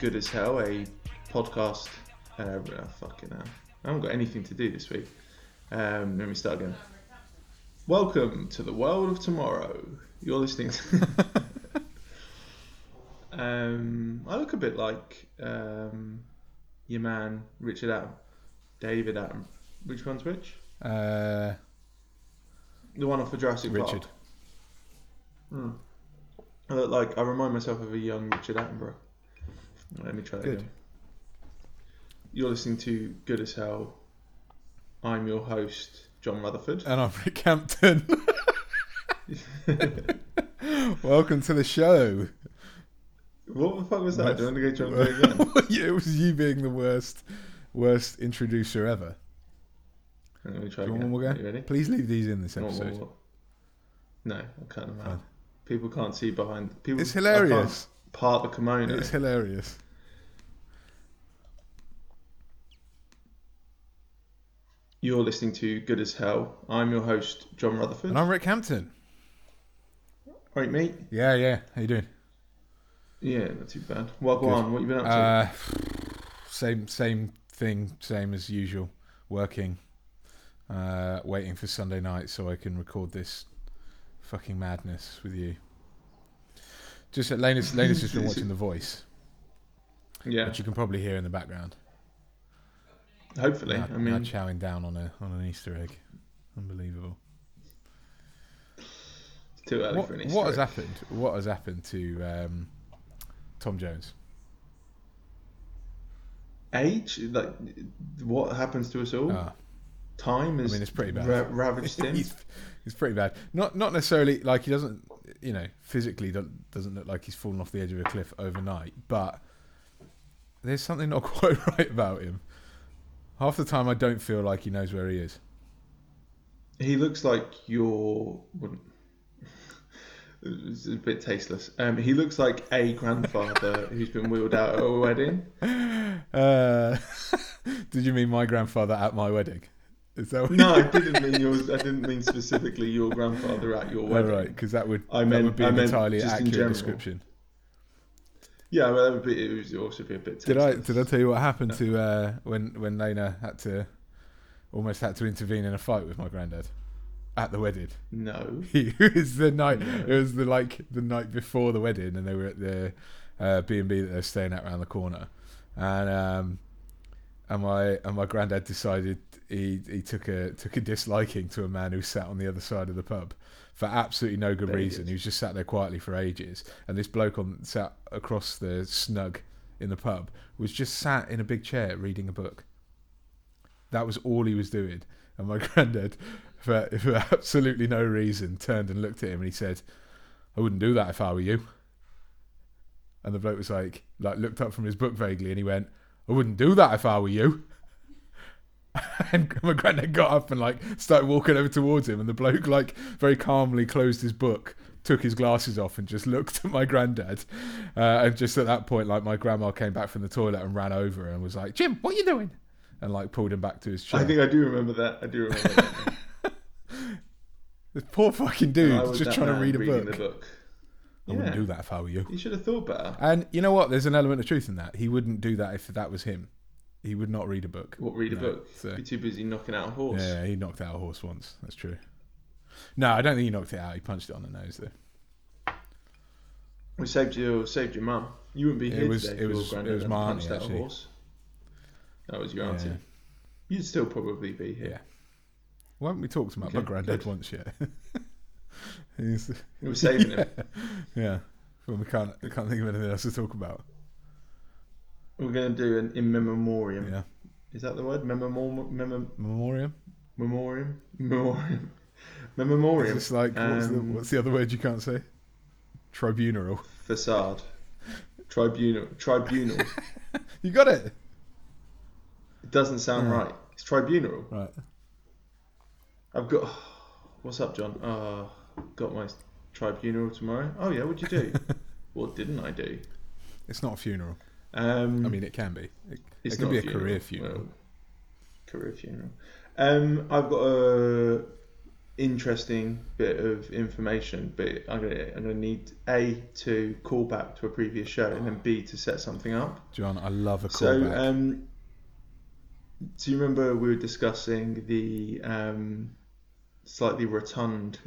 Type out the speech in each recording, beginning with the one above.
Good as Hell, a podcast. Uh, oh, fucking hell. I haven't got anything to do this week. Um, let me start again. Welcome to the world of tomorrow. You're listening to. um, I look a bit like um, your man, Richard Adam. David Adam. Which one's which? Uh, The one off of Jurassic Richard. Park. Hmm. I look like I remind myself of a young Richard Attenborough. Let me try that Good. again. You're listening to Good as Hell. I'm your host, John Rutherford. And I'm Rick Hampton. Welcome to the show. what the fuck was that? Do you want to go try and again? Yeah, it was you being the worst, worst introducer ever. Let me try Do you again. want one more go? you ready? Please leave these in this One episode. more. No, them out. Fine. People can't see behind. People. It's I hilarious. Part the kimono. It's hilarious. You're listening to Good as Hell. I'm your host, John Rutherford. And I'm Rick Hampton. Right, mate. Yeah, yeah. How you doing? Yeah, not too bad. Well, go Good. on. What you been up to? Uh, same, same thing, same as usual. Working, uh, waiting for Sunday night so I can record this fucking madness with you. Just Lena's, Lena's just been watching The Voice, yeah, which you can probably hear in the background. hopefully. Now- I now mean, chowing down on a on an Easter egg, unbelievable. too early What, for an Easter what has egg. happened? What has happened to um, Tom Jones? Age? Like, what happens to us all? Ah, Time is. I mean, it's pretty bad. ra- ravaged him. he's, he's pretty bad. Not not necessarily like he doesn't, you know, physically do- doesn't look like he's fallen off the edge of a cliff overnight, but there's something not quite right about him. Half the time, I don't feel like he knows where he is. He looks like your. It's a bit tasteless. Um, he looks like a grandfather who's been wheeled out at a wedding. Uh, did you mean my grandfather at my wedding? Is that what No, I didn't mean yours. I didn't mean specifically your grandfather at your Oh, wedding. right, because that would I that meant- would be I an entirely accurate description. Yeah, well, that would be. It would also be a bit. Did I did I tell you what happened to uh, when when Lena had to almost had to intervene in a fight with my granddad at the wedding? No. It was the night. No. It was the like the night before the wedding, and they were at the uh, B and B that they're staying at around the corner, and um, and my and my granddad decided he he took a took a disliking to a man who sat on the other side of the pub for absolutely no good he reason. did. He was just sat there quietly for ages, and this bloke on sat across the snug in the pub was just sat in a big chair reading a book. That was all he was doing, and my granddad for, for absolutely no reason, turned and looked at him and he said, I wouldn't do that if I were you. And the bloke was like, like looked up from his book vaguely and he went, I wouldn't do that if I were you. and my granddad got up and like started walking over towards him and the bloke like very calmly closed his book took his glasses off and just looked at my granddad uh, and just at that point like my grandma came back from the toilet and ran over and was like jim what are you doing and like pulled him back to his chair I think I do remember that. I do remember that. this poor fucking dude just trying to read a reading book The book. I Yeah. wouldn't do that if I were you. You should have thought better. And you know what? There's an element of truth in that. He wouldn't do that if that was him. He would not read a book. What read a book? so- Be too busy knocking out a horse. Yeah, he knocked out a horse once. That's true. No, I don't think he knocked it out. He punched it on the nose though. We saved your saved your mum. You wouldn't be It here was- today. it if your was- it granddad was my punched auntie, a horse. That was your Yeah. auntie. You'd still probably be here. Yeah. Why haven't we talked about Okay, my granddad once yet? He's, We were saving him. yeah. Well, we can't. I can't think of anything else to talk about. We're going to do an in memoriam. Yeah. Is that the word? Memoriam. Mem- Memoriam. memoriam. Memoriam. Memoriam. It's like what's, the, Um, what's the other word you can't say? Tribunal. Facade. Tribunal. Tribunal. You got it. It doesn't sound Yeah. right. It's tribunal. Right. I've got. What's up, John? Uh, got my tribunal tomorrow. Oh yeah, what'd you do? what didn't I do? It's not a funeral. Um, I mean, it can be. It, it's it can be a career funeral. Well, career funeral. Um, I've got a interesting bit of information, but I'm gonna I'm gonna need a to call back to a previous show, and then b to set something up. John, I love a So, callback. um, do you remember we were discussing the um, slightly rotund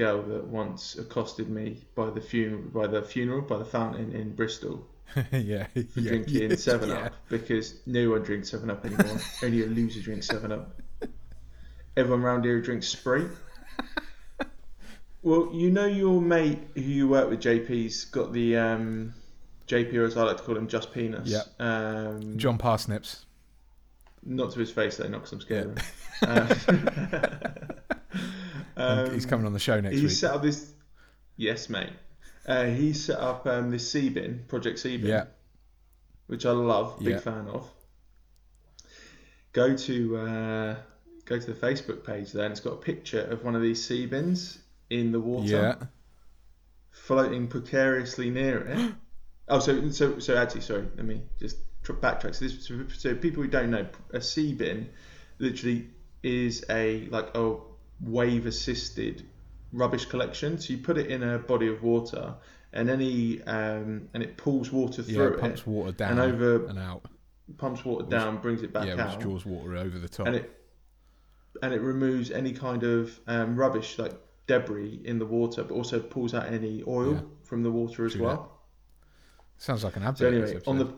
girl that once accosted me by the funeral, by the funeral, by the fountain in Bristol yeah, for yeah, drinking yeah, Seven yeah. Up because no one drinks Seven Up anymore. Only a loser drinks Seven Up. Everyone around here drinks Sprite. Well, you know your mate who you work with, JP's got the um, JP, or as I like to call him, just penis. Yeah. Um, John Parsnips. Not to his face though, not because I'm scared Yeah. of him. Um, He's coming on the show next he week. He set up this. Yes, mate. Uh, he set up um, this Seabin, Project Seabin, Yeah, which I love, big Yeah. fan of. Go to uh, go to the Facebook page there, and it's got a picture of one of these sea bins in the water, yeah. floating precariously near it. oh, so so so actually, sorry, let me just backtrack. So, this, so, people who don't know, a sea bin literally is a like a wave assisted rubbish collection. So you put it in a body of water, and any um, and it pulls water Yeah, through it pumps it, water down and over and out. pumps water down, brings it back yeah, out, which draws water over the top. and it and it removes any kind of um, rubbish like debris in the water, but also pulls out any oil Yeah. from the water as True well. Sounds like an advert. So anyway, on the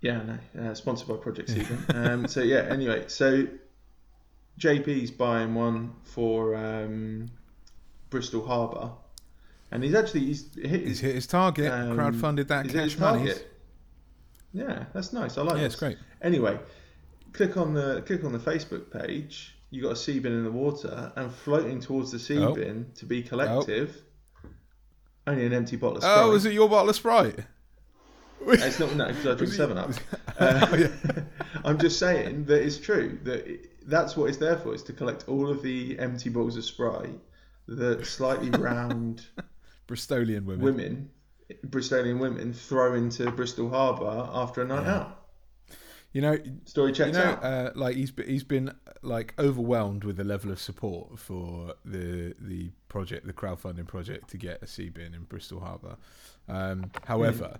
yeah, no, uh, sponsored by Project Stephen. um, so yeah, anyway, so JP's buying one for um, Bristol Harbour, and he's actually he's hit he's his, hit his target. um, crowdfunded that he's cash money. Yeah, that's nice. I like. Yeah, this. it's great. Anyway, click on the click on the Facebook page. You got a sea bin in the water, and floating towards the sea Oh. bin to be collective. Only an empty bottle of Sprite. Oh, is it your bottle of Sprite? It's not no, because I drink Seven Up. Oh, Uh, yeah. I'm just saying that it's true that it, that's what it's there for. Is to collect all of the empty bottles of Sprite that slightly round Bristolian women. women, Bristolian women, throw into Bristol Harbour after a night Yeah. out. You know, Story you checks know, out. uh, like he's he's been like overwhelmed with the level of support for the the project, the crowdfunding project to get a sea bin in Bristol Harbour. Um, however,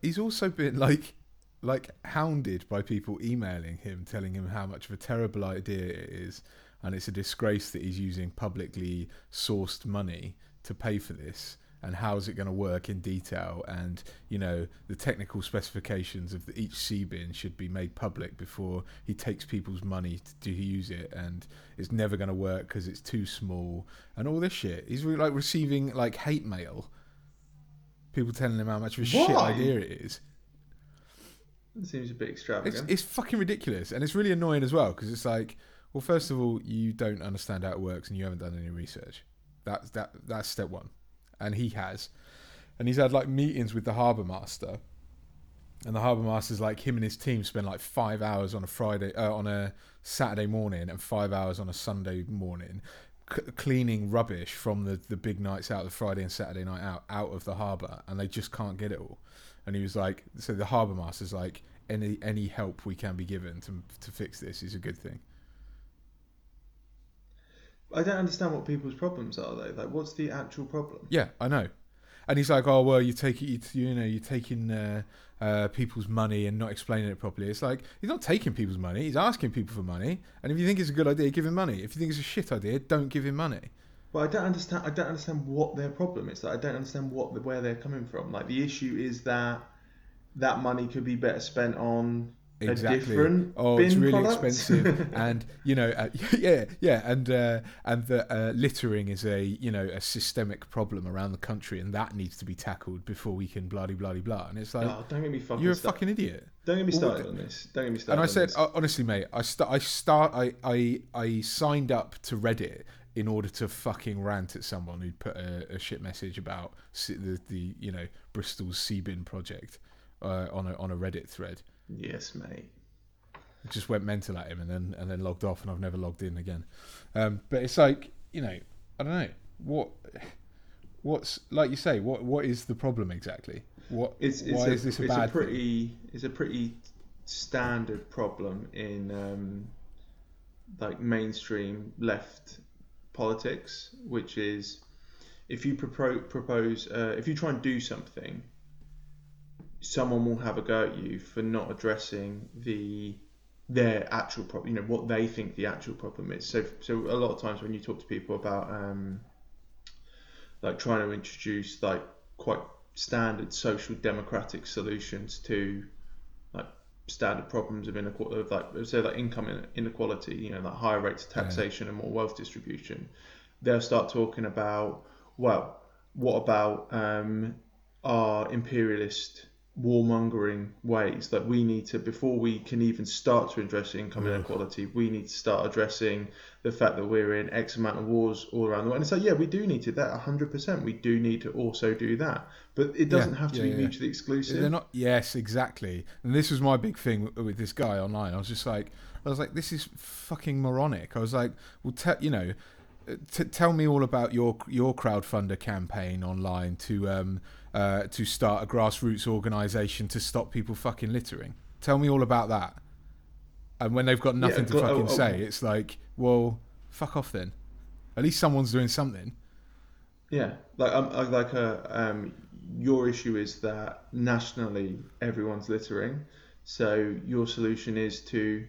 he's also been like like hounded by people emailing him, telling him how much of a terrible idea it is, and it's a disgrace that he's using publicly sourced money to pay for this. And how is it going to work in detail? And you know the technical specifications of the, each sea bin should be made public before he takes people's money to, to use it. And it's never going to work because it's too small and all this shit. He's like receiving like hate mail. People telling him how much of a shit idea it is. It seems a bit It's, extravagant. it's fucking ridiculous, and it's really annoying as well because it's like, well, first of all, you don't understand how it works, and you haven't done any research. That's that. That's step one, and he has, and he's had like meetings with the harbour master, and the harbour master's like him and his team spend like five hours on a Friday, uh, on a Saturday morning, and five hours on a Sunday morning. C- cleaning rubbish from the, the big nights out, the Friday and Saturday night out, out of the harbour, and they just can't get it all. And he was like, so the harbour master's like, any any help we can be given to to fix this is a good thing. I don't understand what people's problems are though. Like, what's the actual problem? Yeah, I know. And he's like, oh well, you take it, you, you know, you're taking uh, uh, people's money and not explaining it properly. It's like he's not taking people's money; he's asking people for money. And if you think it's a good idea, give him money. If you think it's a shit idea, don't give him money. But I don't understand. I don't understand what their problem is. Like, I don't understand what where they're coming from. Like the issue is that that money could be better spent on Exactly. a different oh, bin it's really product. expensive, and you know, uh, yeah, yeah, and uh, and the uh, littering is a you know a systemic problem around the country, and that needs to be tackled before we can bloody bloody blah. And it's like oh, don't get me fucking. you're a start- fucking idiot. Don't get me started on this. Don't get me started. And I said, uh, honestly, mate, I st- I start, I, I, I signed up to Reddit in order to fucking rant at someone who'd put a, a shit message about the, the, you know, Bristol's Seabin project uh, on a on a Reddit thread. Yes, mate. I just went mental at him and then and then logged off, and I've never logged in again. Um, but it's like, you know, I don't know what, what's like you say, what what is the problem exactly? What It's, it's why a, is this a it's bad a thing? pretty it's a pretty standard problem in um, like mainstream left politics, which is if you propo- propose, uh, if you try and do something, someone will have a go at you for not addressing the their actual problem. You know what they think the actual problem is. So, so a lot of times when you talk to people about um, like trying to introduce like quite standard social democratic solutions to like standard problems of inequality, of like say like income inequality, you know, like higher rates of taxation yeah. and more wealth distribution, they'll start talking about well, what about um, our imperialist warmongering ways that we need to before we can even start to address income yeah. inequality we need to start addressing the fact that we're in x amount of wars all around the world. And it's like yeah we do need to that 100% we do need to also do that. But it doesn't yeah, have to yeah, be mutually exclusive. They're not yes exactly. And this was my big thing with this guy online. I was just like i was like this is fucking moronic. I was like well te- you know T- tell me all about your your crowdfunder campaign online to um, uh, to start a grassroots organisation to stop people fucking littering. Tell me all about that. And when they've got nothing yeah, to fucking oh, oh, say, it's like, well, fuck off then. At least someone's doing something. Yeah, like um, like uh, um, your issue is that nationally everyone's littering, so your solution is to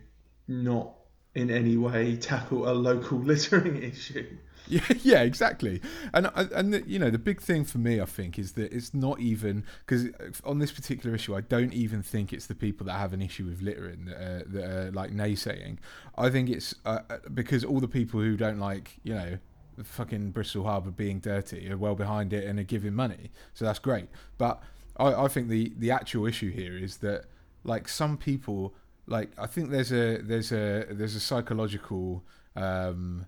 not in any way tackle a local littering issue. Yeah, yeah, exactly. And and the, you know the big thing for me, I think, is that it's not even because on this particular issue, I don't even think it's the people that have an issue with littering that are, that are like naysaying. I think it's uh, uh because all the people who don't like you know fucking Bristol Harbour being dirty are well behind it and are giving money, so that's great. But I, I think the the actual issue here is that like some people like I think there's a there's a there's a psychological um,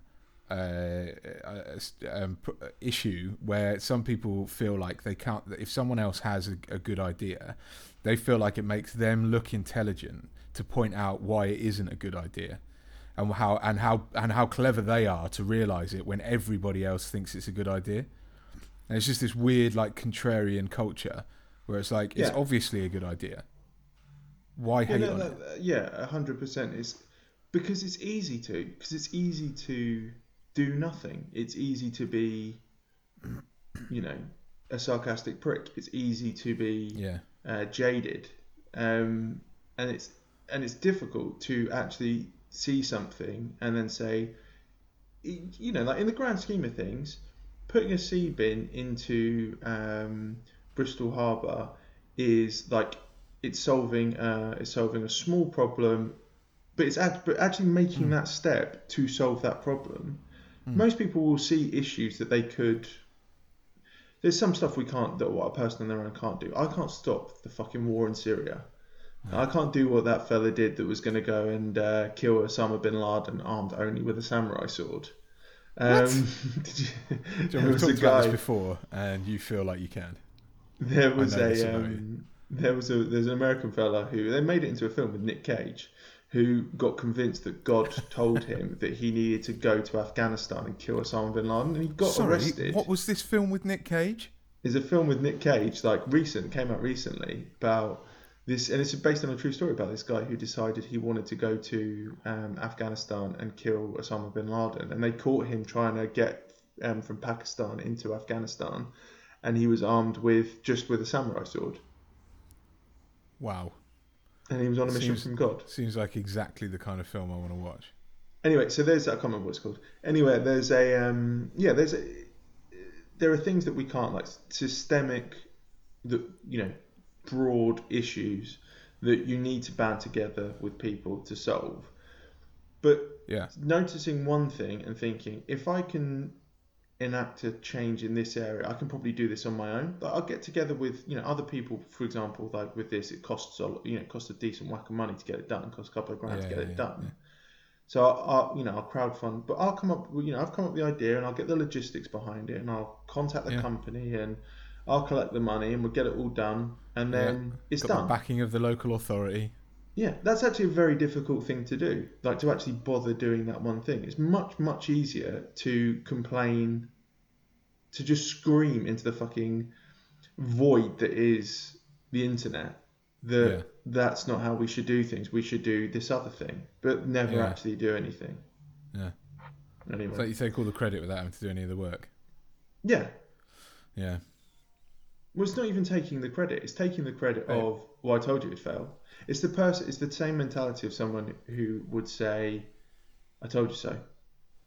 uh, um, issue where some people feel like they can't. If someone else has a, a, good idea, they feel like it makes them look intelligent to point out why it isn't a good idea, and how and how and how clever they are to realize it when everybody else thinks it's a good idea. And it's just this weird, like contrarian culture where it's like yeah. it's obviously a good idea. Why hate on it? Yeah, hundred percent. It's because it's easy to because it's easy to do nothing. It's easy to be, you know, a sarcastic prick. It's easy to be yeah. uh, jaded, um, and it's and it's difficult to actually see something and then say, you know, like in the grand scheme of things, putting a sea bin into um, Bristol Harbour is like it's solving uh, it's solving a small problem, but it's but actually making mm. that step to solve that problem Mm. Most people will see issues that they could. There's some stuff we can't that what a person on their own can't do. I can't stop the fucking war in Syria. No. I can't do what that fella did that was going to go and uh, kill Osama bin Laden armed only with a samurai sword. Um, did you, John, we've talked about this before, and you feel like you can. There was a um, there was a there's an American fella who they made it into a film with Nick Cage, who got convinced that God told him that he needed to go to Afghanistan and kill Osama bin Laden, and he got Sorry, arrested. What was this film with Nick Cage? Is a film with Nick Cage, like recent, came out recently about this, and it's based on a true story about this guy who decided he wanted to go to um, Afghanistan and kill Osama bin Laden, and they caught him trying to get um, from Pakistan into Afghanistan, and he was armed with just with a samurai sword. Wow and he was on a mission seems, from God. Seems like exactly the kind of film I want to watch. Anyway, so there's I can't remember what it's called. Anyway, there's a um, yeah, there's a there are things that we can't like systemic, that you know, broad issues that you need to band together with people to solve. But yeah, noticing one thing and thinking if I can enact a change in this area, I can probably do this on my own. But I'll get together with you know other people. For example, like with this, it costs a you know it costs a decent whack of money to get it done. It costs a couple of grand yeah, to get yeah, it done. Yeah. So I'll, you know I'll crowdfund, but I'll come up you know I've come up with the idea and I'll get the logistics behind it and I'll contact the company and I'll collect the money and we'll get it all done and then it's Got done. The backing of the local authority. Yeah, that's actually a very difficult thing to do. Like to actually bother doing that one thing. It's much much easier to complain to just scream into the fucking void that is the internet that yeah. that's not how we should do things. We should do this other thing, but never yeah. actually do anything. Yeah. Anyway, It's like you take all the credit without having to do any of the work. yeah. Yeah. Well, it's not even taking the credit. It's taking the credit Right. of, well, I told you it'd fail. It's the person. It's the same mentality of someone who would say, "I told you so."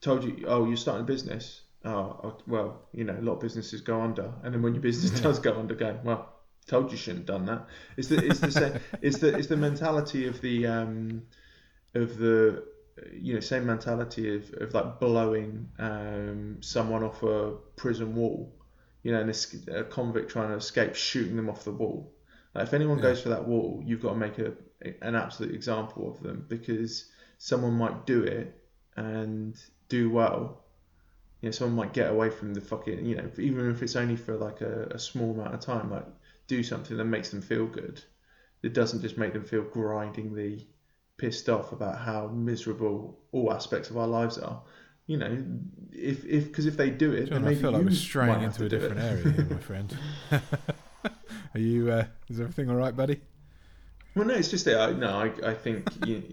Told you. Oh, you're starting a business. Oh, well, you know, a lot of businesses go under, and then when your business does go under, go, well, told you shouldn't have done that. It's the it's the same. it's the it's the mentality of the um of the you know same mentality of, of like blowing um someone off a prison wall you know, a convict trying to escape, shooting them off the wall. Like if anyone Yeah. goes for that wall, you've got to make a an absolute example of them because someone might do it and do well. You know, someone might get away from the fucking, you know, even if it's only for like a, a small amount of time, like do something that makes them feel good. It doesn't just make them feel grindingly pissed off about how miserable all aspects of our lives are. You know, if if because if they do it, John, then I maybe feel like you we're straying into a different area here, my friend. Are you? Uh, is everything all right, buddy? Well, no, it's just that I, no, I, I think you,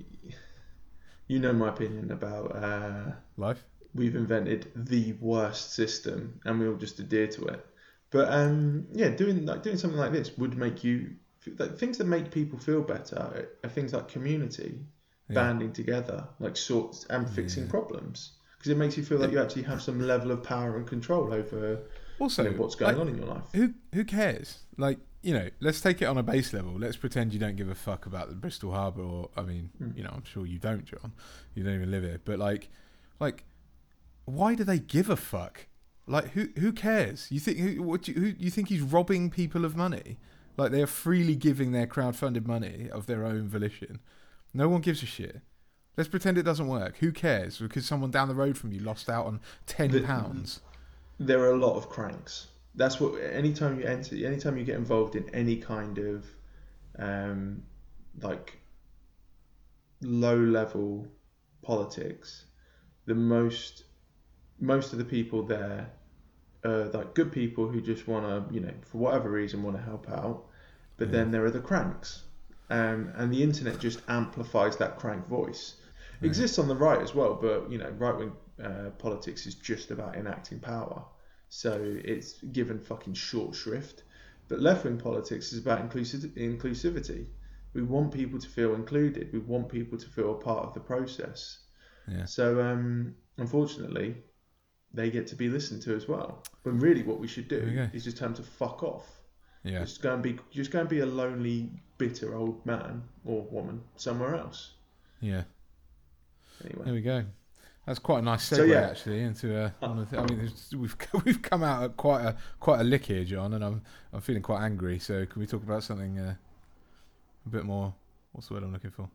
you know my opinion about uh, Life? we've invented the worst system and we all just adhere to it. But um, yeah, doing like doing something like this would make you like, things that make people feel better are, are things like community, Yeah. banding together, like sorts and fixing Yeah. problems because it makes you feel like you actually have some level of power and control over Also, you know, what's going like, on in your life. Who who cares? Like you know, let's take it on a base level. Let's pretend you don't give a fuck about the Bristol Harbour, or I mean, Mm. you know, I'm sure you don't, John. You don't even live here. But like, like, why do they give a fuck? Like, who who cares? You think who what do you, who you think he's robbing people of money? Like they are freely giving their crowd-funded money of their own volition. No one gives a shit. Let's pretend it doesn't work. Who cares? Because someone down the road from you lost out on ten The- pounds. there are a lot of cranks. That's what. Anytime you enter, anytime you get involved in any kind of, um, like, low level politics, the most, most of the people there, are like good people who just want to, you know, for whatever reason, want to help out. But Yeah. then there are the cranks, um, and the internet just amplifies that crank voice. Right. Exists on the right as well, but you know, right wing uh, politics is just about enacting power. So it's given fucking short shrift. But left wing politics is about inclusiv- inclusivity. We want people to feel included. We want people to feel a part of the process. Yeah. So um, unfortunately, they get to be listened to as well. When really, what we should we do is just tell them to fuck off. Yeah. Just go and be, just go and be a lonely, bitter old man or woman somewhere else. Yeah. Anyway. There we go. That's quite a nice segue So, yeah. actually into uh, one of the, I mean, we've we've come out at quite a quite a lick here, John, and I'm I'm feeling quite angry. So can we talk about something uh, a bit more? What's the word I'm looking for?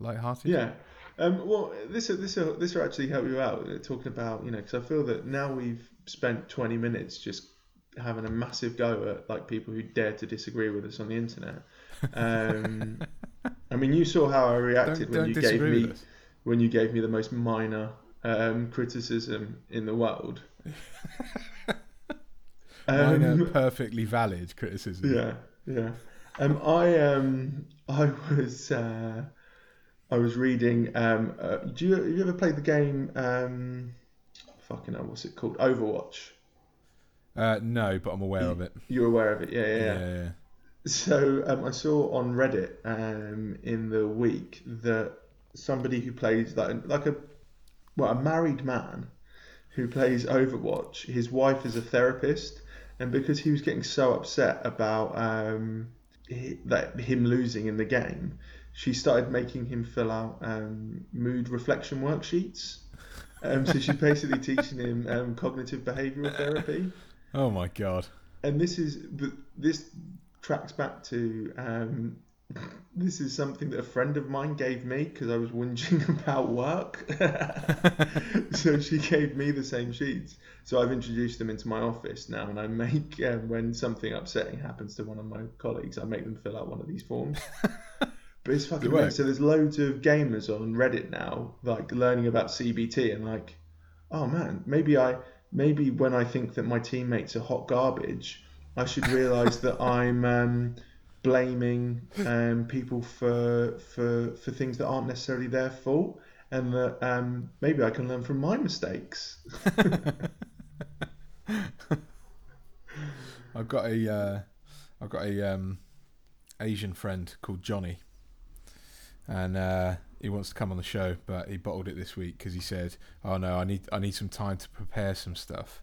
Light-hearted. Yeah. Um, well, this this will this will actually help you out uh, talking about you know because I feel that now we've spent 20 minutes just having a massive go at like people who dare to disagree with us on the internet. Um, I mean, you saw how I reacted Don't, when don't you gave me us. When you gave me the most minor um, criticism in the world. Minor, Um, perfectly valid criticism. yeah, yeah. Um, I um, I was uh, I was reading. Um, uh, do you have you ever played the game? Um, fucking hell, what's it called? Overwatch. Uh, no, but I'm aware of it. You're aware of it? Yeah, yeah. Yeah, yeah. yeah. So um, I saw on Reddit um, in the week that somebody who plays like like a well a married man who plays Overwatch. His wife is a therapist, and because he was getting so upset about um, hi- that him losing in the game, she started making him fill out um, mood reflection worksheets. Um, so she's basically teaching him um, cognitive behavioural therapy Oh my god. and this is this tracks back to um, this is something that a friend of mine gave me because I was whinging about work. so she gave me the same sheets. So I've introduced them into my office now, and I make um, when something upsetting happens to one of my colleagues, I make them fill out one of these forms. But it's fucking weird. So there's loads of gamers on Reddit now, like learning about CBT and like, oh man, maybe I maybe when I think that my teammates are hot garbage, I should realise that I'm um, blaming um, people for for for things that aren't necessarily their fault. and that um, maybe I can learn from my mistakes. I've got a uh, I've got a um, Asian friend called Johnny, and uh, he wants to come on the show, but he bottled it this week because he said, "Oh no, I need I need some time to prepare some stuff."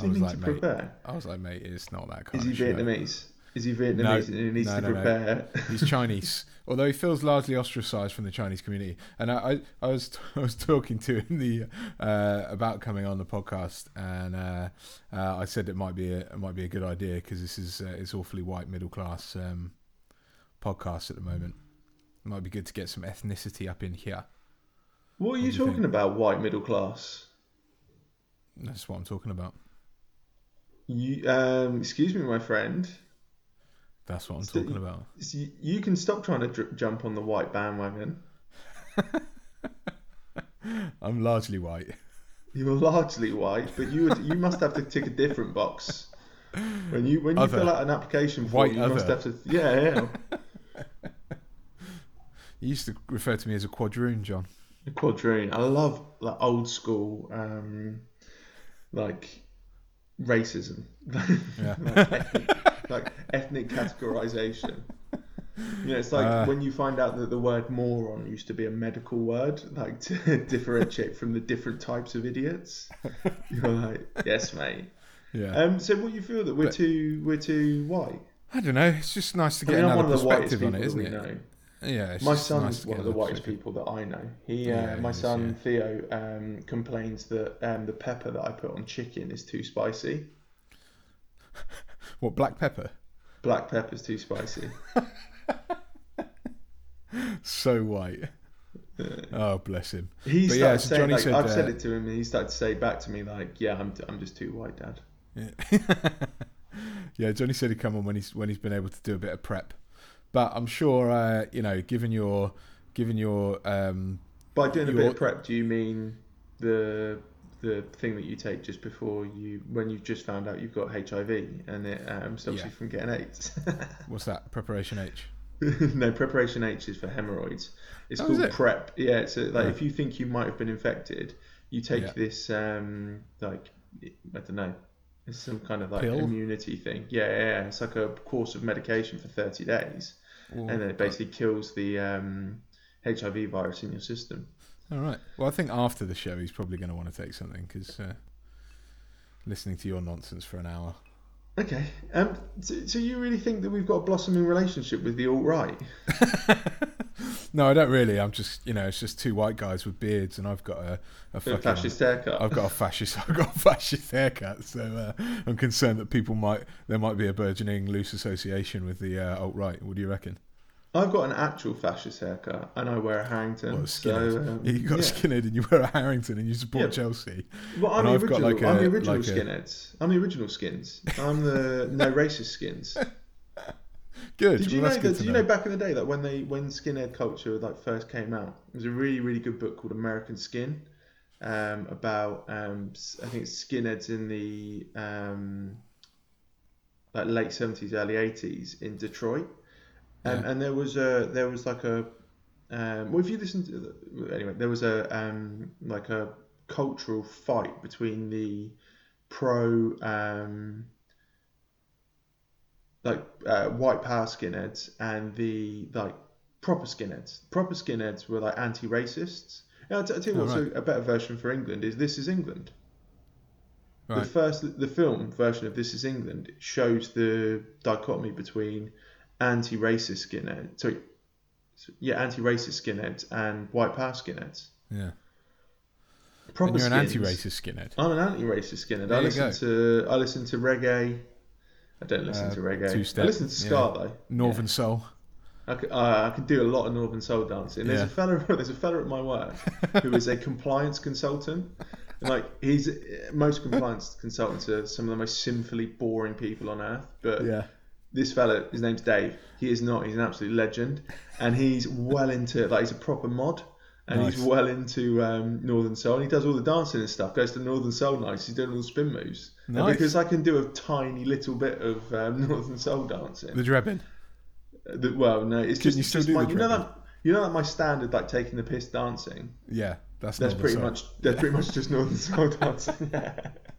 I was like, to mate, prepare? I was like, "Mate, it's not that kind Is he of show." Vietnamese? Is he Vietnamese and he needs no, to no, no. prepare? He's Chinese, although he feels largely ostracised from the Chinese community. And I, I, I was, I was talking to him the uh, about coming on the podcast, and uh, uh, I said it might be a, it might be a good idea because this is uh, it's awfully white middle class um, podcast at the moment. It might be good to get some ethnicity up in here. What are you you talking think? about, white middle class? That's what I'm talking about. You, um, excuse me, my friend. That's what I'm So talking you- about. You you can stop trying to dr- jump on the white bandwagon. I'm largely white. You're largely white, but you would, you must have to tick a different box when you when you Other. fill out an application form. White you must have to yeah yeah. You used to refer to me as a quadroon, John. A quadroon. I love like old school, um, like racism, Yeah. Ethnic, categorization. You know, it's like Uh. when you find out that the word moron used to be a medical word, like to differentiate from the different types of idiots. You're like, yes, mate. Yeah. Um, so what do you feel that we're But- too we're too white? I don't know. It's just nice to get another one of the perspective on it, isn't it? know. Yeah. My son's nice one of the whitest people that I know. He, Yeah, uh, my he is, son yeah. Theo, um, complains that um, the pepper that I put on chicken is too spicy. What black pepper? Black pepper's too spicy. So white. Oh, bless him. He But started yeah, so saying, Johnny like, said, I've said uh, it to him, and he started to say back to me like, "Yeah, I'm, I'm just too white, Dad." Yeah. yeah, Johnny said he'd come on when he's when he's been able to do a bit of prep. But I'm sure, uh, you know, given your given your um, By doing a bit of prep, do you mean the the thing that you take just before you when you've just found out you've got HIV and it um, stops Yeah. you from getting AIDS? what's that preparation H? no, preparation H is for hemorrhoids. It's Oh, called it? prep. Yeah, it's a, like Oh. if you think you might have been infected, you take Yeah. this um like I don't know, it's some kind of like Pill? immunity thing. Yeah, yeah, yeah, it's like a course of medication for thirty days, Well, and then it basically kills the um, HIV virus in your system. All right. Well, I think after the show, he's probably going to want to take something because uh, listening to your nonsense for an hour. Okay, um, so, so you really think that we've got a blossoming relationship with the alt right? No, I don't really. I'm just, you know, it's just two white guys with beards, and I've got a, a A fascist haircut. I've got a fascist, I've got a fascist haircut. So uh, I'm concerned that people might, there might be a burgeoning loose association with the uh, alt right. What do you reckon? I've got an actual fascist haircut, and I wear a Harrington. A so um, you got yeah. a skinhead and you wear a Harrington and you support Yeah. Chelsea. Well, I'm And the I've got original. like I'm the original like skinheads. I'm the original skins. I'm the no racist skins. Good. Did you well, know that? Did you know back in the day that when they when skinhead culture like first came out, there was a really really good book called American Skin, um, about um, I think it's skinheads in the um, like late seventies, early eighties in Detroit, um, Yeah. and there was a there was like a um, well if you listen to the, anyway there was a um, like a cultural fight between the pro um, like uh, white power skinheads and the like proper skinheads. Proper skinheads were like anti-racists. And I'll, t- I'll tell you Oh, what's right. a, a better version for England is This Is England. The first, the film version of This Is England shows the dichotomy between anti-racist skinheads, sorry, so- yeah, anti-racist skinheads and white power skinheads. Yeah. Proper and you're an anti-racist skinhead. I'm an anti-racist skinhead. There I listen to I listen to reggae. I don't listen Uh, to reggae. two-step, I listen to ska yeah. though. Northern Soul. I can, uh, I can do a lot of Northern Soul dancing. There's Yeah. a fella, there's a fella at my work who is a compliance consultant. Like he's most compliance consultants are some of the most sinfully boring people on earth. But Yeah. This fella, his name's Dave. He is not. He's an absolute legend, and he's well into like he's a proper mod. And he's well into um, Northern Soul, and he does all the dancing and stuff. Goes to Northern Soul nights. He's doing all the spin moves. And Nice. because I can do a tiny little bit of um, Northern Soul dancing. The Drebin. The, well, no, it's Can just, you still just do my, the you know that You know, that my standard, like taking the piss dancing. Yeah, that's That's pretty Soul. much that's pretty much just northern soul dancing. Yeah.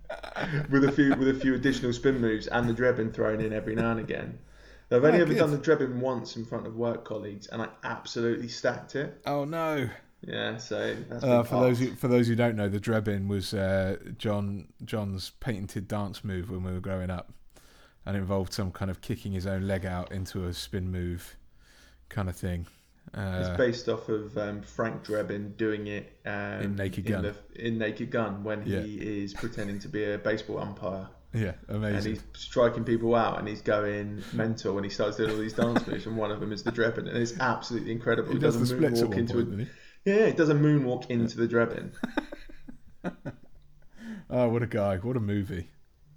with a few with a few additional spin moves and the drebbing thrown in every now and again. I've only Oh, ever good. done the drebbing once in front of work colleagues, and I absolutely stacked it. Oh no! Yeah, so that's Uh, for those who, for those who don't know, the drebbing was uh, John John's patented dance move when we were growing up, and it involved some kind of kicking his own leg out into a spin move, kind of thing. It's Uh, based off of um, Frank Drebin doing it um, In Naked Gun. the, in Naked Gun when Yeah. he is pretending to be a baseball umpire yeah, amazing. and he's striking people out and he's going mental and he starts doing all these dance moves and one of them is the Drebin and it's absolutely incredible. He does the a moonwalk into point, a, yeah, he does a moonwalk into the Drebin. Oh, what a guy! What a movie!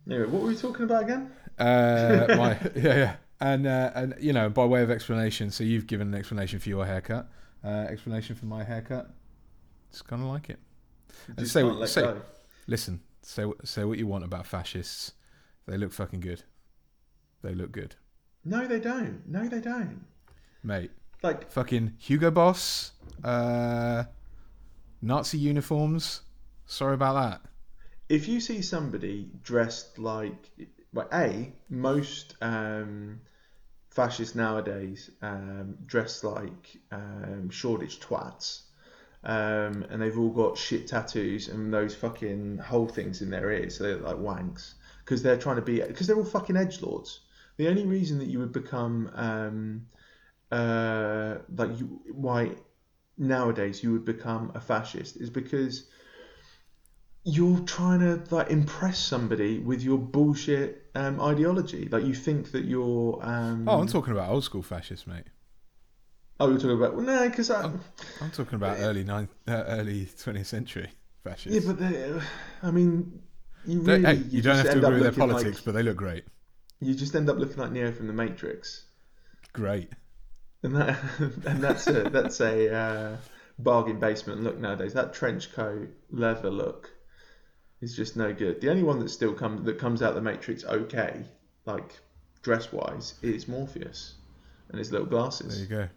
Anyway, what were we talking about again? Uh, my yeah, yeah, and uh, and you know, by way of explanation, so you've given an explanation for your haircut, uh, explanation for my haircut. It's kind of like it. And Just say what- say- go. Listen, say what- say what you want about fascists. They look fucking good. They look good, No, they don't. No, they don't. mate. Like, Fucking Hugo Boss, uh, Nazi uniforms. Sorry about that. if you see somebody dressed like, well, a most um, fascists nowadays um, dress like um, Shoreditch twats, um, and they've all got shit tattoos and those fucking hole things in their ears, so they look like wanks. Because they're trying to be because they're all fucking edge lords. The only reason that you would become um, uh, like you, why nowadays you would become a fascist is because you're trying to like impress somebody with your bullshit um, ideology. Like you think that you're. Um, Oh, I'm talking about old school fascists, mate. Oh, you're talking about well, no, because I. I'm talking about early ninth, uh, early 20th century fascists. Yeah, but I mean, you really hey, you, don't have to agree with their politics, Like, but they look great. you just end up looking like Neo from the Matrix, Great. and that and that's a that's a uh, bargain basement look nowadays. That trench coat leather look is just no good. The only one that still comes that comes out the Matrix okay, like dress wise, is Morpheus and his little glasses. There you go.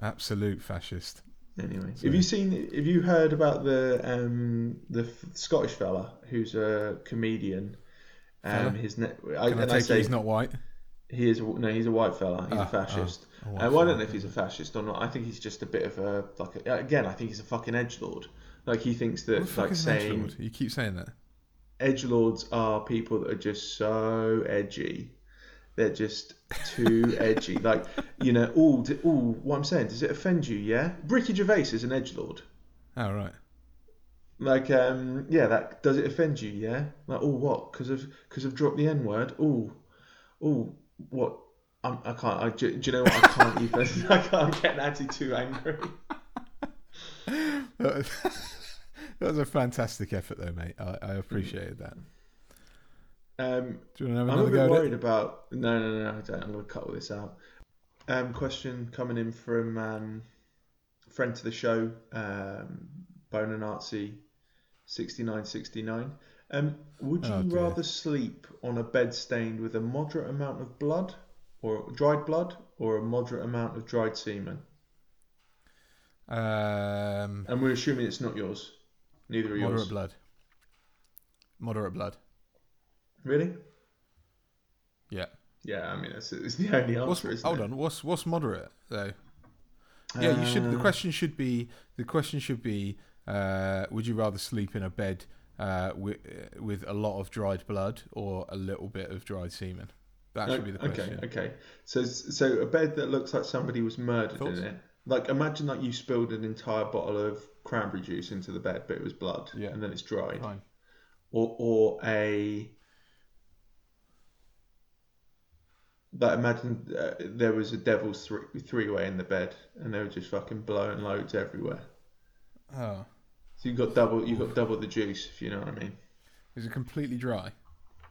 Absolute fascist. Anyway, So- have you seen? Have you heard about the um, the f- Scottish fella who's a comedian? Um, his ne- Can I, and I take it say he's not white? he is no, he's a white fella. He's Ah, a fascist. A Uh, well, I don't know if he's a fascist or not. I think he's just a bit of a like. A, again, I think he's a fucking edge lord. Like he thinks that What the fuck like saying? You keep saying that. Edge lords are people that are just so edgy. They're just too edgy. Like you know, all all. What I'm saying, does it offend you? Yeah, Ricky Gervais is an edge lord. Oh, right. Like, um, yeah, that does it offend you? Yeah, like, oh, what? Because of because of drop the N word. Oh, oh, what? I'm, I can't. I, do, do you know what? I can't even. I can't. Getting actually too angry. That was a fantastic effort, though, mate. I, I appreciated that. Um, Do you want to have I'm a another bit worried it? about. No, no, no, I don't. I'm going to cut all this out. Um, question coming in from um, friend to the show, um, Nazi, sixty nine sixty nine. Um, would you Oh, rather sleep on a bed stained with a moderate amount of blood, or dried blood, or a moderate amount of dried semen? Um, And we're assuming it's not yours. Neither are moderate blood. Moderate blood. Really? Yeah. Yeah, I mean, that's it's the only answer. What's, hold it? on. What's what's moderate though? Yeah, you should. The Uh, question should be. The question should be. Uh, would you rather sleep in a bed uh, with with a lot of dried blood or a little bit of dried semen? That should be the question. Okay, okay. So, so a bed that looks like somebody was murdered Thoughts? in it. Like, imagine like you spilled an entire bottle of cranberry juice into the bed, but it was blood, Yeah. and then it's dried. Fine. Or, or a. Like, imagine uh, there was a devil's three three way in the bed, and they were just fucking blowing loads everywhere. Oh, So you got double, you got double the juice, if you know what I mean. is it completely dry?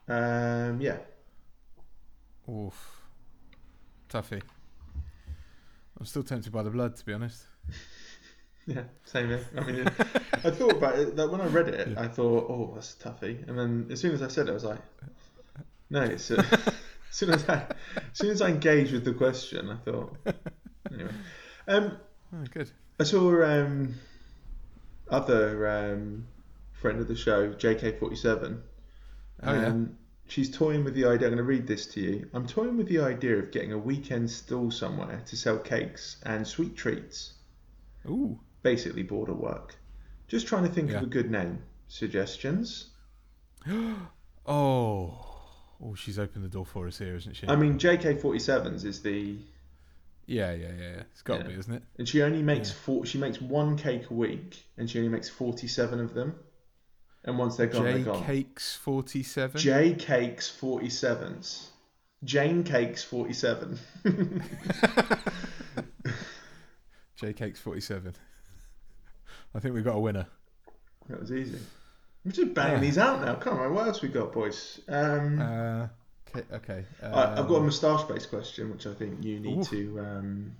Um, yeah. Oof. Toughy. I'm still tempted by the blood, to be honest. Yeah, same here. I mean, I thought about it. That when I read it, Yeah. I thought, "Oh, that's a toughie." And then as soon as I said it, I was like, "No." It's, uh, as soon as I, as soon as I engaged with the question, I thought. Anyway, um, Oh, good. I saw um, other um, friend of the show, JK47. Oh, yeah. um, She's toying with the idea. I'm going to read this to you. I'm toying with the idea of getting a weekend stall somewhere to sell cakes and sweet treats. Ooh. Basically, border work. Just trying to think Yeah. of a good name. Suggestions? Oh. Oh, she's opened the door for us here, isn't she? I mean, JK47s is the, yeah, yeah, yeah. yeah. It's got to Yeah. be, isn't it? and she only makes Yeah. four. She makes one cake a week, and she only makes 47 of them. And once they're gone, J they're gone. Cakes 47. J Cakes 47s. Jane Cakes 47. J Cakes 47. I think we've got a winner. that was easy. We're just banging Yeah. these out now. Come on, what else we got, boys? Um, Uh, okay. okay. I, I've got a um, moustache-based question, which I think you need Ooh. to. Um,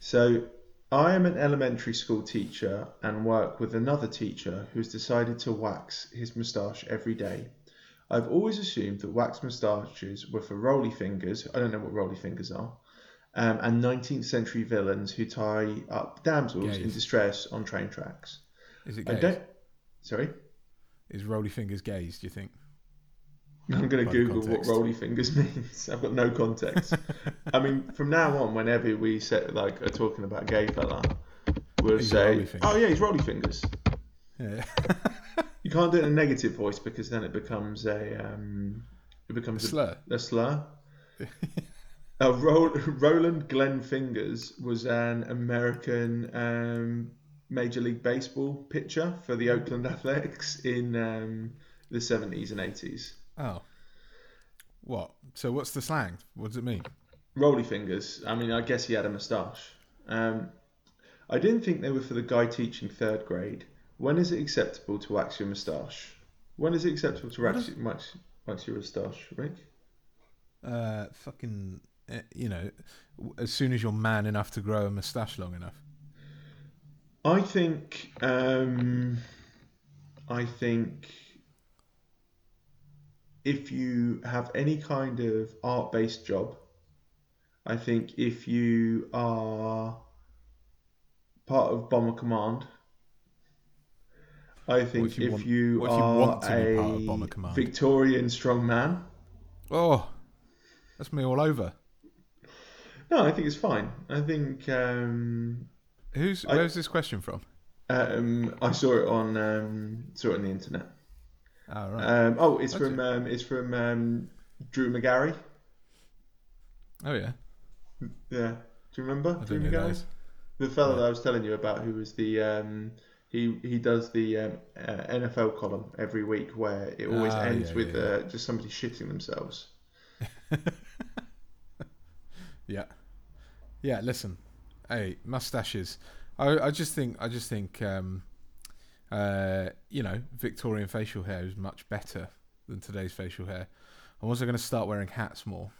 so, I am an elementary school teacher and work with another teacher who's decided to wax his moustache every day. I've always assumed that wax moustaches were for Rollie Fingers. I don't know what Rollie Fingers are. Um, and 19th century villains who tie up damsels in distress on train tracks. Is it gays? Sorry, Is Rollie Fingers gays, do you think? I'm going to Google what Rollie Fingers means. I've got no context. I mean, from now on, whenever we say, like are talking about gay fella, we'll He's say. "Oh yeah, he's Rollie Fingers." Yeah. You can't do it in a negative voice because then it becomes a um, it becomes a, Slur. a slur. Uh, Ro- Roland Glenn Fingers was an American um, Major League Baseball pitcher for the Oakland Athletics in um, the 70s and 80s. Oh. What? So what's the slang? What does it mean? Rollie Fingers. I mean, I guess he had a moustache. Um, I didn't think they were for the guy teaching third grade. When is it acceptable to wax your moustache? When is it acceptable to wax, wax, wax your moustache, Rick? Uh, fucking, you know, as soon as you're man enough to grow a moustache long enough. I think um, I think if you have any kind of art-based job, I think if you are part of Bomber Command, I think if you if want- you what if you are want to be a part of Bomber Command? Victorian strongman, Oh, that's me all over. No, I think it's fine. I think um, Who's I- where's this question from? um, I saw it on um, saw it on the internet. Oh right. Um, oh, it's That's from um, it's from um, Drew Magary. oh yeah. Yeah, do you remember Drew Magary? The fellow No. that I was telling you about, who was the um, he he does the um, uh, NFL column every week, where it always Ah, ends yeah, with yeah, Uh, just somebody shitting themselves. Yeah. Yeah, listen. Hey, mustaches. I I just think I just think um uh you know, Victorian facial hair is much better than today's facial hair. I'm also going to start wearing hats more,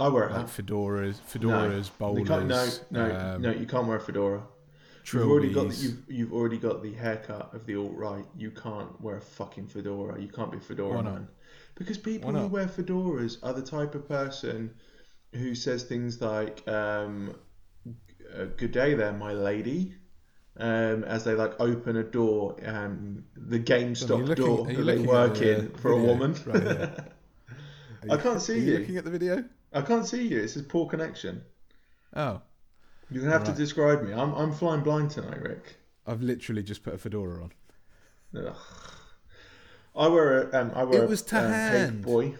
I wear a like fedoras, fedoras, You bowlers. no, no, um, no, you can't wear a fedora. You've already got the, you've, you've already got the haircut of the alt right. You can't wear a fucking fedora. You can't be a fedora man. Because people who wear fedoras are the type of person who says things like, um, uh, "Good day there, my lady," um, as they like open a door, um, the GameStop looking- door that they work in for a woman. Right, yeah. Are I can't see are you you. looking at the video? I can't see you. It says poor connection. Oh, You're gonna have Right. to describe me. I'm I'm flying blind tonight, Rick. I've literally just put a fedora on. Ugh. I wear a um, I wear It was a um, paper boy.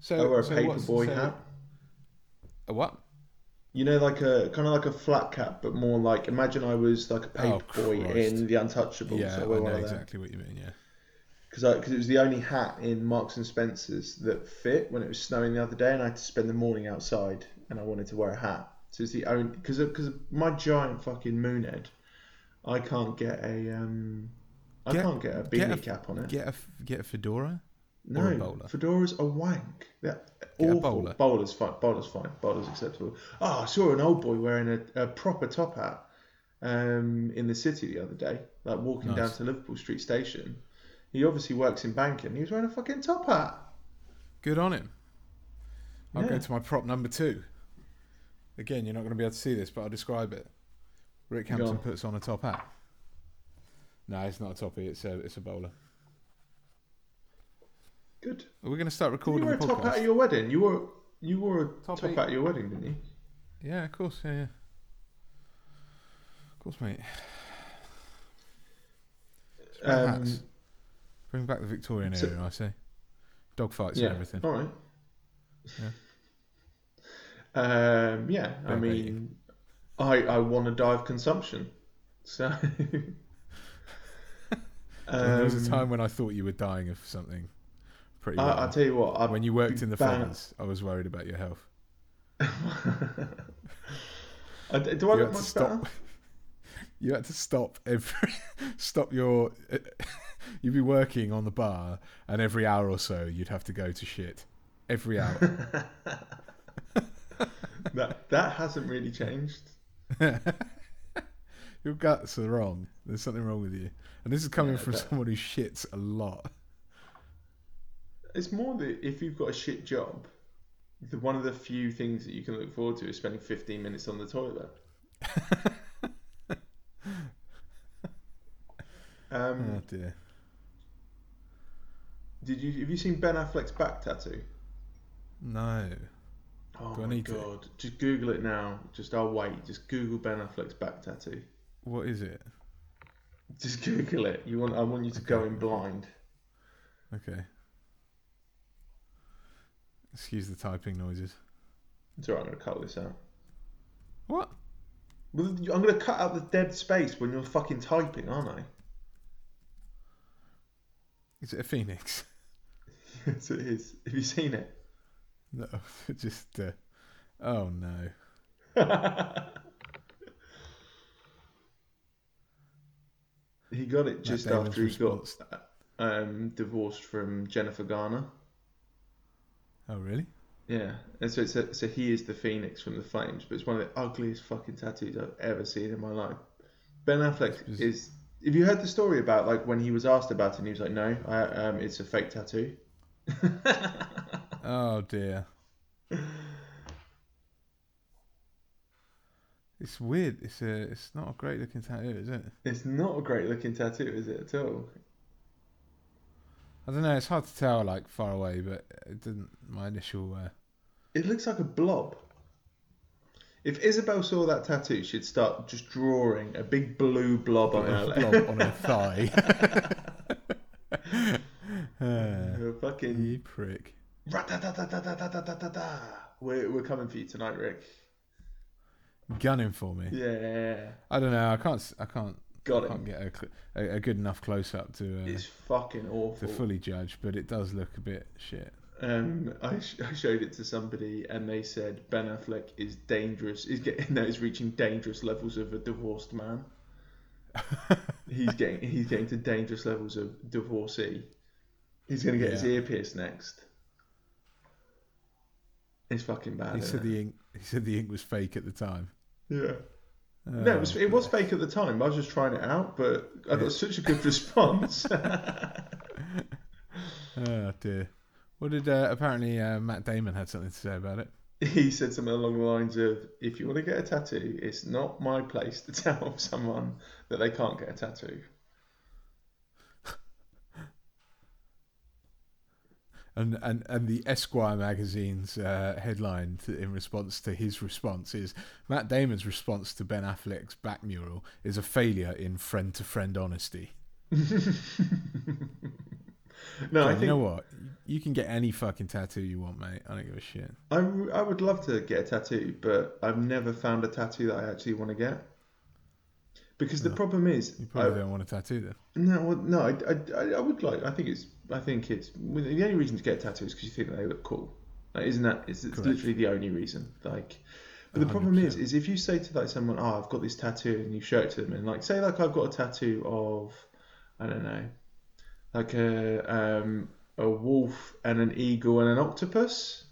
So I wear a so paper boy so- hat. A what? You know, like a kind of like a flat cap, but more like imagine I was like a Oh, paper boy in The Untouchables. Yeah, I know one of them exactly what you mean. Yeah. because because it was the only hat in Marks and Spencers that fit when it was snowing the other day, and I had to spend the morning outside, and I wanted to wear a hat. So it's the only because because my giant fucking moon head, I can't get a um, I Get- can't get a beanie get a- cap on it. Get a get a fedora. No, Or a bowler. fedoras are wank. They're Get a awful. bowler. Bowler's fine. Bowler's fine. Bowler's acceptable. Oh, I saw an old boy wearing a, a proper top hat um, in the city the other day, like walking down to Liverpool Street Station. He obviously works in banking. He was wearing a fucking top hat. Good on him. I'll Yeah. go to my prop number two. Again, you're not going to be able to see this, but I'll describe it. Rick Hampton puts on a top hat. No, it's not a toppy. It's a it's a bowler. Good. Are we going to start you recording wear the a top hat podcast? at your wedding? You wore you wore a Top top, at your wedding, didn't you? Yeah, of course. Yeah, yeah. Of course, mate. Wear Um. Bring back the Victorian so- era, I say. Dog fights yeah. and everything. All right. Um, yeah, I Don't mean, I I want to die of consumption, so. And there was a Um, time when I thought you were dying of something pretty I, well. I'll tell you what. I, when you worked in the fens, I was worried about your health. I, do I you look to much stop. better? You had to stop every stop your. you'd be working on the bar, and every hour or so, you'd have to go to shit. Every hour. that that hasn't really changed. your guts are wrong. There's something wrong with you, and this is coming Yeah, from that- someone who shits a lot. It's more that if you've got a shit job, the, one of the few things that you can look forward to is spending 15 minutes on the toilet. um, Oh dear. did you have you seen Ben Affleck's back tattoo? No. Oh Do my to? god! Just Google it now. Just I'll wait. Just Google Ben Affleck's back tattoo. What is it? Just Google it. You want? I want you to go in blind. Okay. Excuse the typing noises. It's alright. I'm gonna cut this out. What? Well, I'm gonna cut out the dead space when you're fucking typing, aren't I? Is it a phoenix? yes, it is. Have you seen it? No, just. Uh, oh no. he got it just after he got um, divorced from Jennifer Garner. Oh really? Yeah, and so it's a, so he is the phoenix from the flames, but it's one of the ugliest fucking tattoos I've ever seen in my life. Ben Affleck Is- is. Have you heard the story about like when he was asked about it, and he was like, "No, I, um, it's a fake tattoo." Oh dear. It's weird. It's a. It's not a great looking tattoo, is it? It's not a great looking tattoo, is it at all? I don't know. It's hard to tell, like far away, but it didn't. My initial. Uh... It looks like a blob. If Isabel saw that tattoo, she'd start just drawing a big blue blob on her blob on her thigh. uh, fucking you prick. We're we're coming for you tonight, Rick. Gunning for me. Yeah. I don't know. I can't. I can't got I can't get a, a, a good enough close up to uh, It's fucking awful. to fully judge, but it does look a bit shit. Um, I, sh- I showed it to somebody, and they said Ben Affleck is dangerous. Is getting no, is reaching dangerous levels of a divorced man. he's getting he's getting to dangerous levels of divorcee. He's gonna get his ear pierced next. It's fucking bad. He said it? the ink. He said the ink was fake at the time. yeah. No, it was, Oh, it was fake at the time. I was just trying it out, but I got such a good response. Oh dear. What did uh, apparently uh, Matt Damon had something to say about it? he said something along the lines of, "If you want to get a tattoo, it's not my place to tell someone that they can't get a tattoo." And and and the Esquire magazine's uh, headline to, in response to his response is Matt Damon's response to Ben Affleck's back mural is a failure in friend to friend honesty. No, I think you know what? You can get any fucking tattoo you want, mate. I don't give a shit. I, I would love to get a tattoo, but I've never found a tattoo that I actually want to get. Because the problem is, You probably I- don't want a tattoo then. no, well, no, I, I, I would like. I think it's, I think it's the only reason to get tattoos because you think they look cool. Like, isn't that? It's, it's literally the only reason. Like, but the problem is, is if you say to like someone, "Oh, I've got this tattoo," and you show it to them, and like, say like I've got a tattoo of, I don't know, like a um, a wolf and an eagle and an octopus.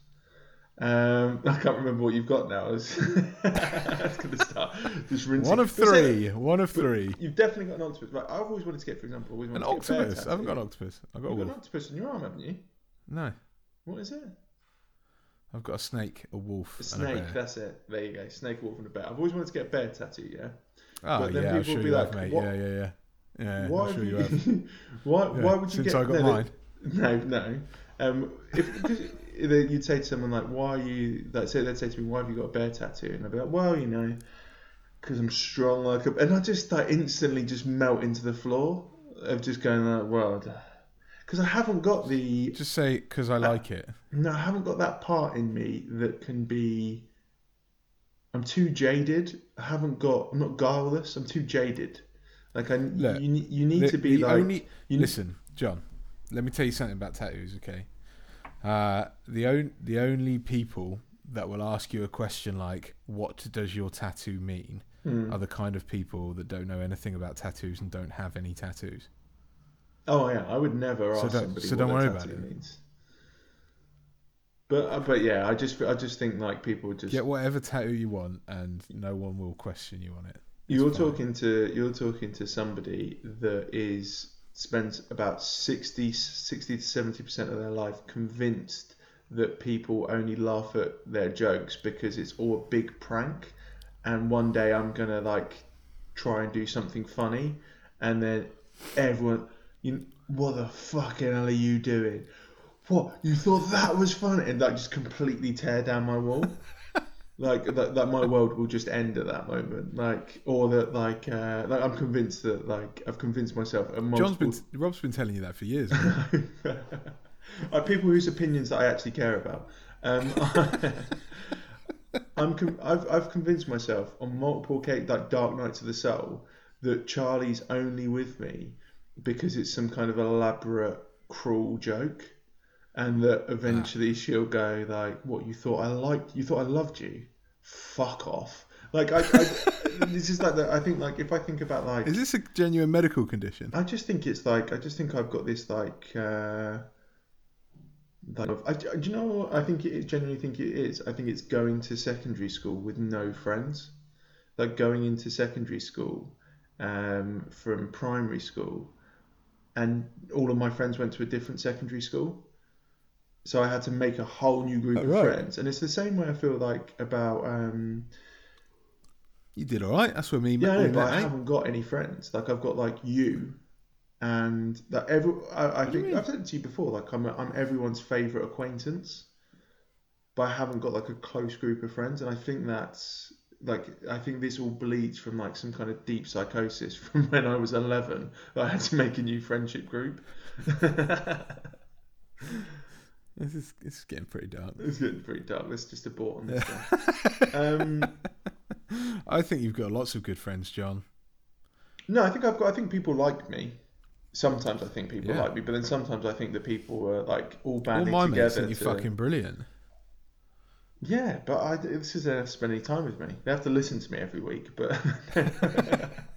Um, I can't remember what you've got now. I was, was going to start just rinsing. One of three. One of three. You've definitely got an octopus. Right, I've always wanted to get, for example, always An to get a octopus. I haven't got an octopus. I've got You've got an octopus on your arm, haven't you? No. What is it? I've got a snake, a wolf, A a snake, bear. that's it. There you go. Snake, wolf, and a bear. I've always wanted to get a bear tattoo. Yeah. Oh but then yeah, people sure will be you like, have, mate. Yeah, yeah, yeah. Yeah, why I'm sure you why? Yeah, Why would you Since get? I got no, mine. No, no. Um, if you'd say to someone like, "Why are you?" Like, say they'd say to me, "Why have you got a bear tattoo?" And I'd be like, "Well, you know, because I'm strong like a." And I just like instantly just melt into the floor of just going like, "Well," because I haven't got the Just say because I like it. no, I haven't got that part in me that can be. I'm too jaded. I haven't got. I'm not guileless. I'm too jaded. Like I, Look, you, you need The- to be like. only you- listen, John. Let me tell you something about tattoos, okay? Uh, the on, the only people that will ask you a question like "What does your tattoo mean?" Hmm. are the kind of people that don't know anything about tattoos and don't have any tattoos. Oh yeah, I would never So ask don't- somebody so what don't a worry about tattoo it. means. But uh, but yeah, I just I just think like people just Get whatever tattoo you want, and no one will question you on it. you're fine. talking to you're talking to somebody that is spends about 60 60 to 70 percent of their life convinced that people only laugh at their jokes because it's all a big prank. And one day I'm gonna like try and do something funny and then everyone you what the fucking hell are you doing? What? You thought that was funny? And like just completely tear down my wall like that, that my world will just end at that moment. Like or that like uh like i'm convinced that like i've convinced myself John's been Rob's been telling you that for years. are people whose opinions that i actually care about. Um i'm I've, I've convinced myself on multiple occasions like dark nights of the soul that charlie's only with me because it's some kind of elaborate cruel joke and that eventually she'll go like what you thought i liked you thought i loved you fuck off. Like i, I this is like the, i think like if i think about like Is this a genuine medical condition? I just think it's like I just think I've got this like uh like I, do you know what? I think it is, genuinely think it is. I think it's going to secondary school with no friends. Like going into secondary school um from primary school and all of my friends went to a different secondary school so I had to make a whole new group Oh, of right. friends and it's the same way I feel like about um You did all right. That's what me. yeah, I know, but met, I mate. haven't got any friends. Like I've got like you, and that every. I, I think I've said it to you before. Like I'm, I'm everyone's favorite acquaintance, but I haven't got like a close group of friends, and I think that's like I think this all bleeds from like some kind of deep psychosis from when I was 11. That I had to make a new friendship group. This is this is getting pretty dark. it's getting pretty dark. Let's just abort on this one. Um, I think you've got lots of good friends, John. No, I think I've got. I think people like me. Sometimes I think people Yeah. like me, but then sometimes I think that people are like all All banding my together. mates think you're fucking brilliant. Yeah, but I, this is uh, spending time with me. They have to listen to me every week, but A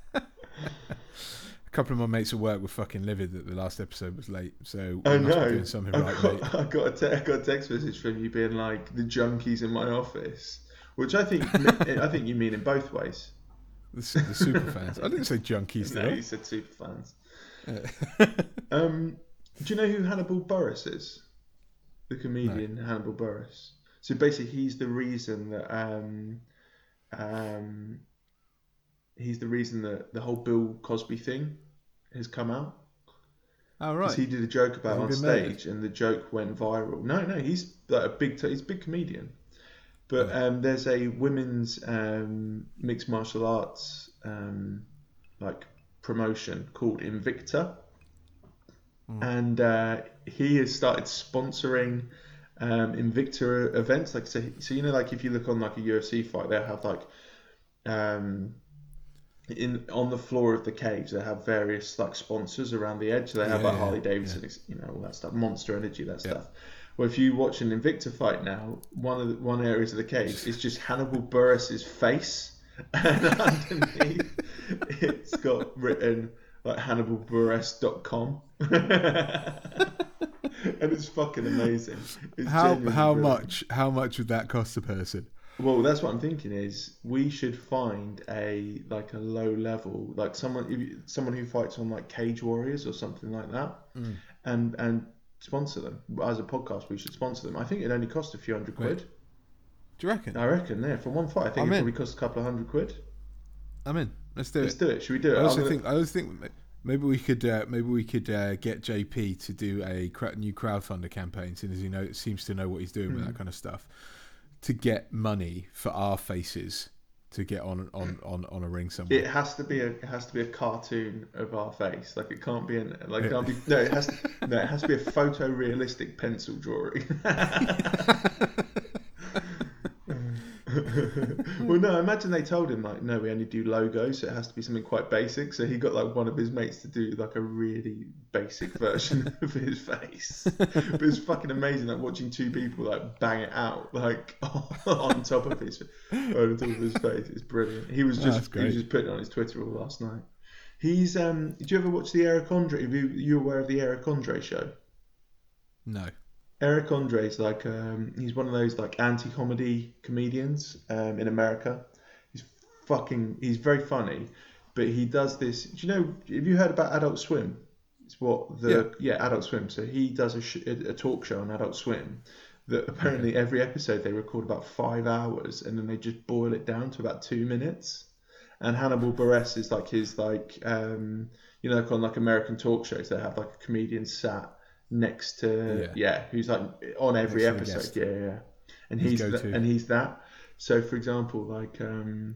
couple of my mates at work were fucking livid that the last episode was late, so we I must know. something I right, got, I got a te- I got a text message from you being like the junkies in my office, which I think I think you mean in both ways. The, the super fans. I didn't say junkies, No, did you said super fans. Um, do you know who Hannibal Buress is? The comedian Hannibal Buress. So basically, he's the reason that um, um, he's the reason that the whole Bill Cosby thing has come out. oh, Because right. he did a joke about on been murdered? stage, and the joke went viral. No, no, he's like a big, he's a big comedian. But Oh. um, there's a women's um, mixed martial arts um, like promotion called Invicta, Hmm. and uh, he has started sponsoring um, Invicta events. Like so, so you know, like if you look on like a UFC fight, they'll have like um, in on the floor of the cage they have various like sponsors around the edge. So they have Yeah, like yeah, Harley Davidson, you know, all that stuff, Monster Energy, that Yeah. stuff. Well, if you watch an Invicta fight now, one of the one areas of the cage is just Hannibal Buress's face, and underneath it's got written like HannibalBuress.com. and it's fucking amazing. It's How how much how much would that cost a person? Well, that's what I'm thinking. Is we should find a like a low level, like someone you, someone who fights on like Cage Warriors or something like that, Mm. and and sponsor them as a podcast. We should sponsor them. I think it only cost a few hundred quid. Do you reckon? I reckon. Yeah, from one fight, I think I'm it in. probably cost a couple of hundred quid. I'm in. Let's do it. Let's do it. Should we do it? I also gonna- think I also think maybe we could uh, maybe we could uh, get JP to do a new crowdfunder campaign, since he know seems to know what he's doing with Hmm. that kind of stuff, to get money for our faces to get on on on, on a ring somewhere. It has to be a it has to be a cartoon of our face. Like it can't be an like it can't be no. It has to, no. It has to be a photorealistic pencil drawing. well, no. Imagine they told him like, no, we only do logos, so it has to be something quite basic. So he got like one of his mates to do like a really basic version of his face. but it's fucking amazing, like watching two people like bang it out like on top of his on top of his face. It's brilliant. He was Oh, just that's he was just putting it on his Twitter all last night. He's um. Did you ever watch the Eric Andre? Are you, you aware of the Eric Andre show? no. Eric Andre's like um, he's one of those like anti-comedy comedians um, in America. He's fucking he's very funny, but he does this. Do you know? Have you heard about Adult Swim? It's what the yeah, Adult Swim. So he does a, sh- a talk show on Adult Swim that apparently every episode they record about five hours and then they just boil it down to about two minutes. And Hannibal Buress is like his like um, you know like on like American talk shows they have like a comedian sat next to Yeah. yeah, who's like on every Next episode. yeah yeah. And His he's th- and he's that. So for example like um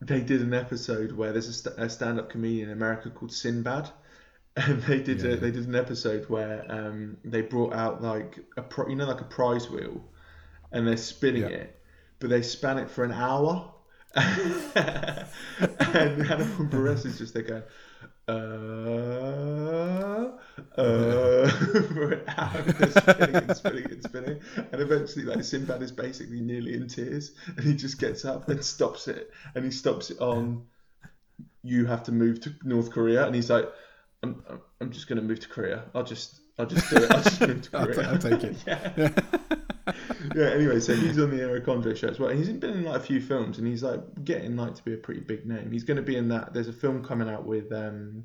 they did an episode where there's a, st- a stand-up comedian in America called Sinbad. And they did Yeah. a, they did an episode where um they brought out like a pro- you know like a prize wheel and they're spinning Yeah. it but they span it for an hour. And Hannibal Buress is just there going uh, uh, for an hour, just spinning and spinning and spinning, and eventually, like Sinbad is basically nearly in tears, and he just gets up and stops it, and he stops it on. You have to move to North Korea, and he's like, "I'm, I'm- just going to move to Korea. I'll just, I'll just do it. I'll just move to I'll Korea. I'll take it. yeah. yeah. Anyway, so he's on the Eric Andre show as well. He's been in like a few films, and he's like getting like to be a pretty big name. He's going to be in that. There's a film coming out with um,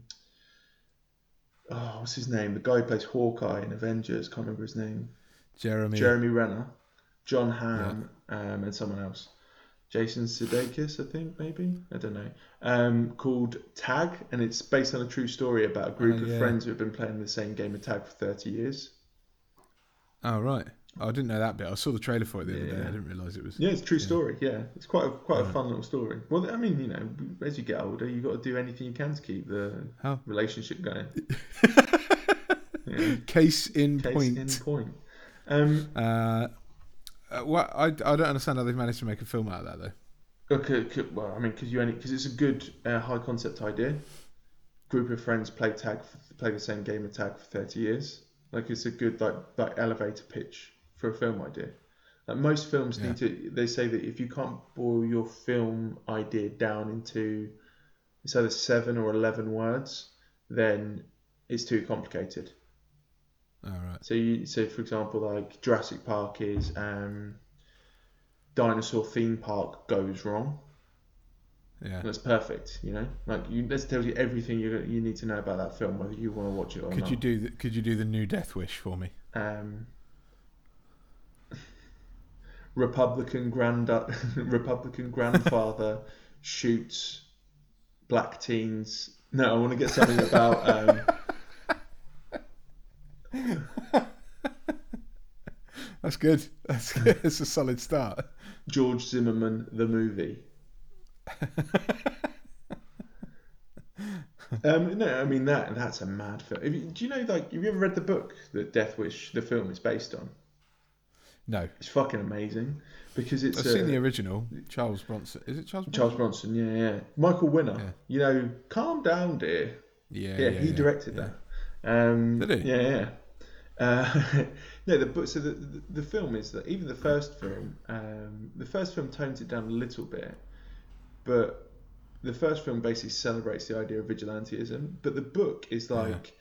oh, what's his name? The guy who plays Hawkeye in Avengers. Can't remember his name. Jeremy. Jeremy Renner, Jon Hamm, um, and someone else. Jason Sudeikis, I think, maybe I don't know. Um, called Tag, and it's based on a true story about a group Oh, of yeah. friends who have been playing the same game of tag for thirty years. Oh right. Oh, I didn't know that bit. I saw the trailer for it the other day. Yeah. I didn't realise it was. Yeah, it's a true story. Yeah, it's quite a, quite a fun little story. Well, I mean, you know, as you get older, you've got to do anything you can to keep the How? relationship going. yeah. Case in Case point. Case in point. Um, Uh, uh, what I, I don't understand how they've managed to make a film out of that though. okay, okay, well, I mean, because you only because it's a good uh, high concept idea. Group of friends play tag, play the same game of tag for thirty years. Like it's a good like like elevator pitch for a film idea. Like most films Yeah. need to. They say that if you can't boil your film idea down into it's either seven or eleven words, then it's too complicated. All right. So you so for example like Jurassic Park is um, dinosaur theme park goes wrong. Yeah. And that's perfect, you know. Like you, this tells you everything you you need to know about that film, whether you want to watch it or Could not. you do the, Could you do the new Death Wish for me? um, Republican grand Republican grandfather shoots black teens. No, I want to get something about. Um, That's good. That's good. It's a solid start. George Zimmerman the movie. um, no, I mean that that's a mad film. You, do you know like have you ever read the book that Death Wish the film is based on? No, It's fucking amazing because it's I've uh, seen the original. Charles Bronson. Is it Charles? Bronson? Charles Bronson. Yeah, yeah. Michael Winner. Yeah. You know, calm down, dear. Yeah, Yeah, he directed that. Um, Did he? Yeah, yeah. Uh, no, the book. So the, the the film is that even the first film, um, the first film tones it down a little bit, but the first film basically celebrates the idea of vigilantism. But the book is like,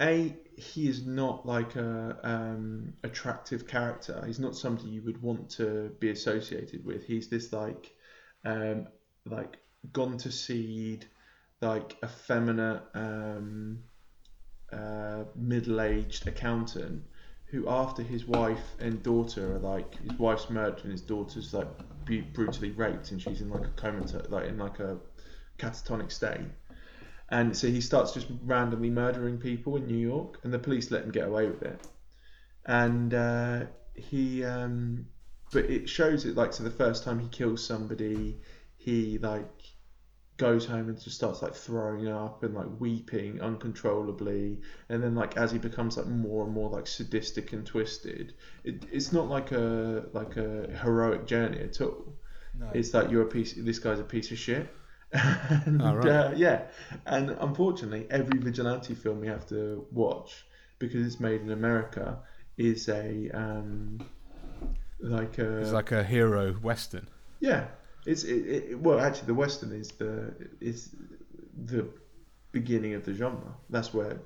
a he is not like a um, attractive character. He's not somebody you would want to be associated with. He's this like, um, like gone to seed, like effeminate, um, uh, middle-aged accountant who, after his wife and daughter are like his wife's murdered and his daughter's like brutally raped and she's in like a coma, like in like a catatonic state. And so he starts just randomly murdering people in New York, and the police let him get away with it. And uh, he, um, but it shows it like so the first time he kills somebody, he like goes home and just starts like throwing up and like weeping uncontrollably and then like as he becomes like more and more like sadistic and twisted it, it's not like a like a heroic journey at all No. it's like you're a piece this guy's a piece of shit and Oh, right. uh, yeah and unfortunately every vigilante film we have to watch because it's made in america is a um like a It's like a hero western. yeah, it's it, it, well actually the western is the is the beginning of the genre. That's where,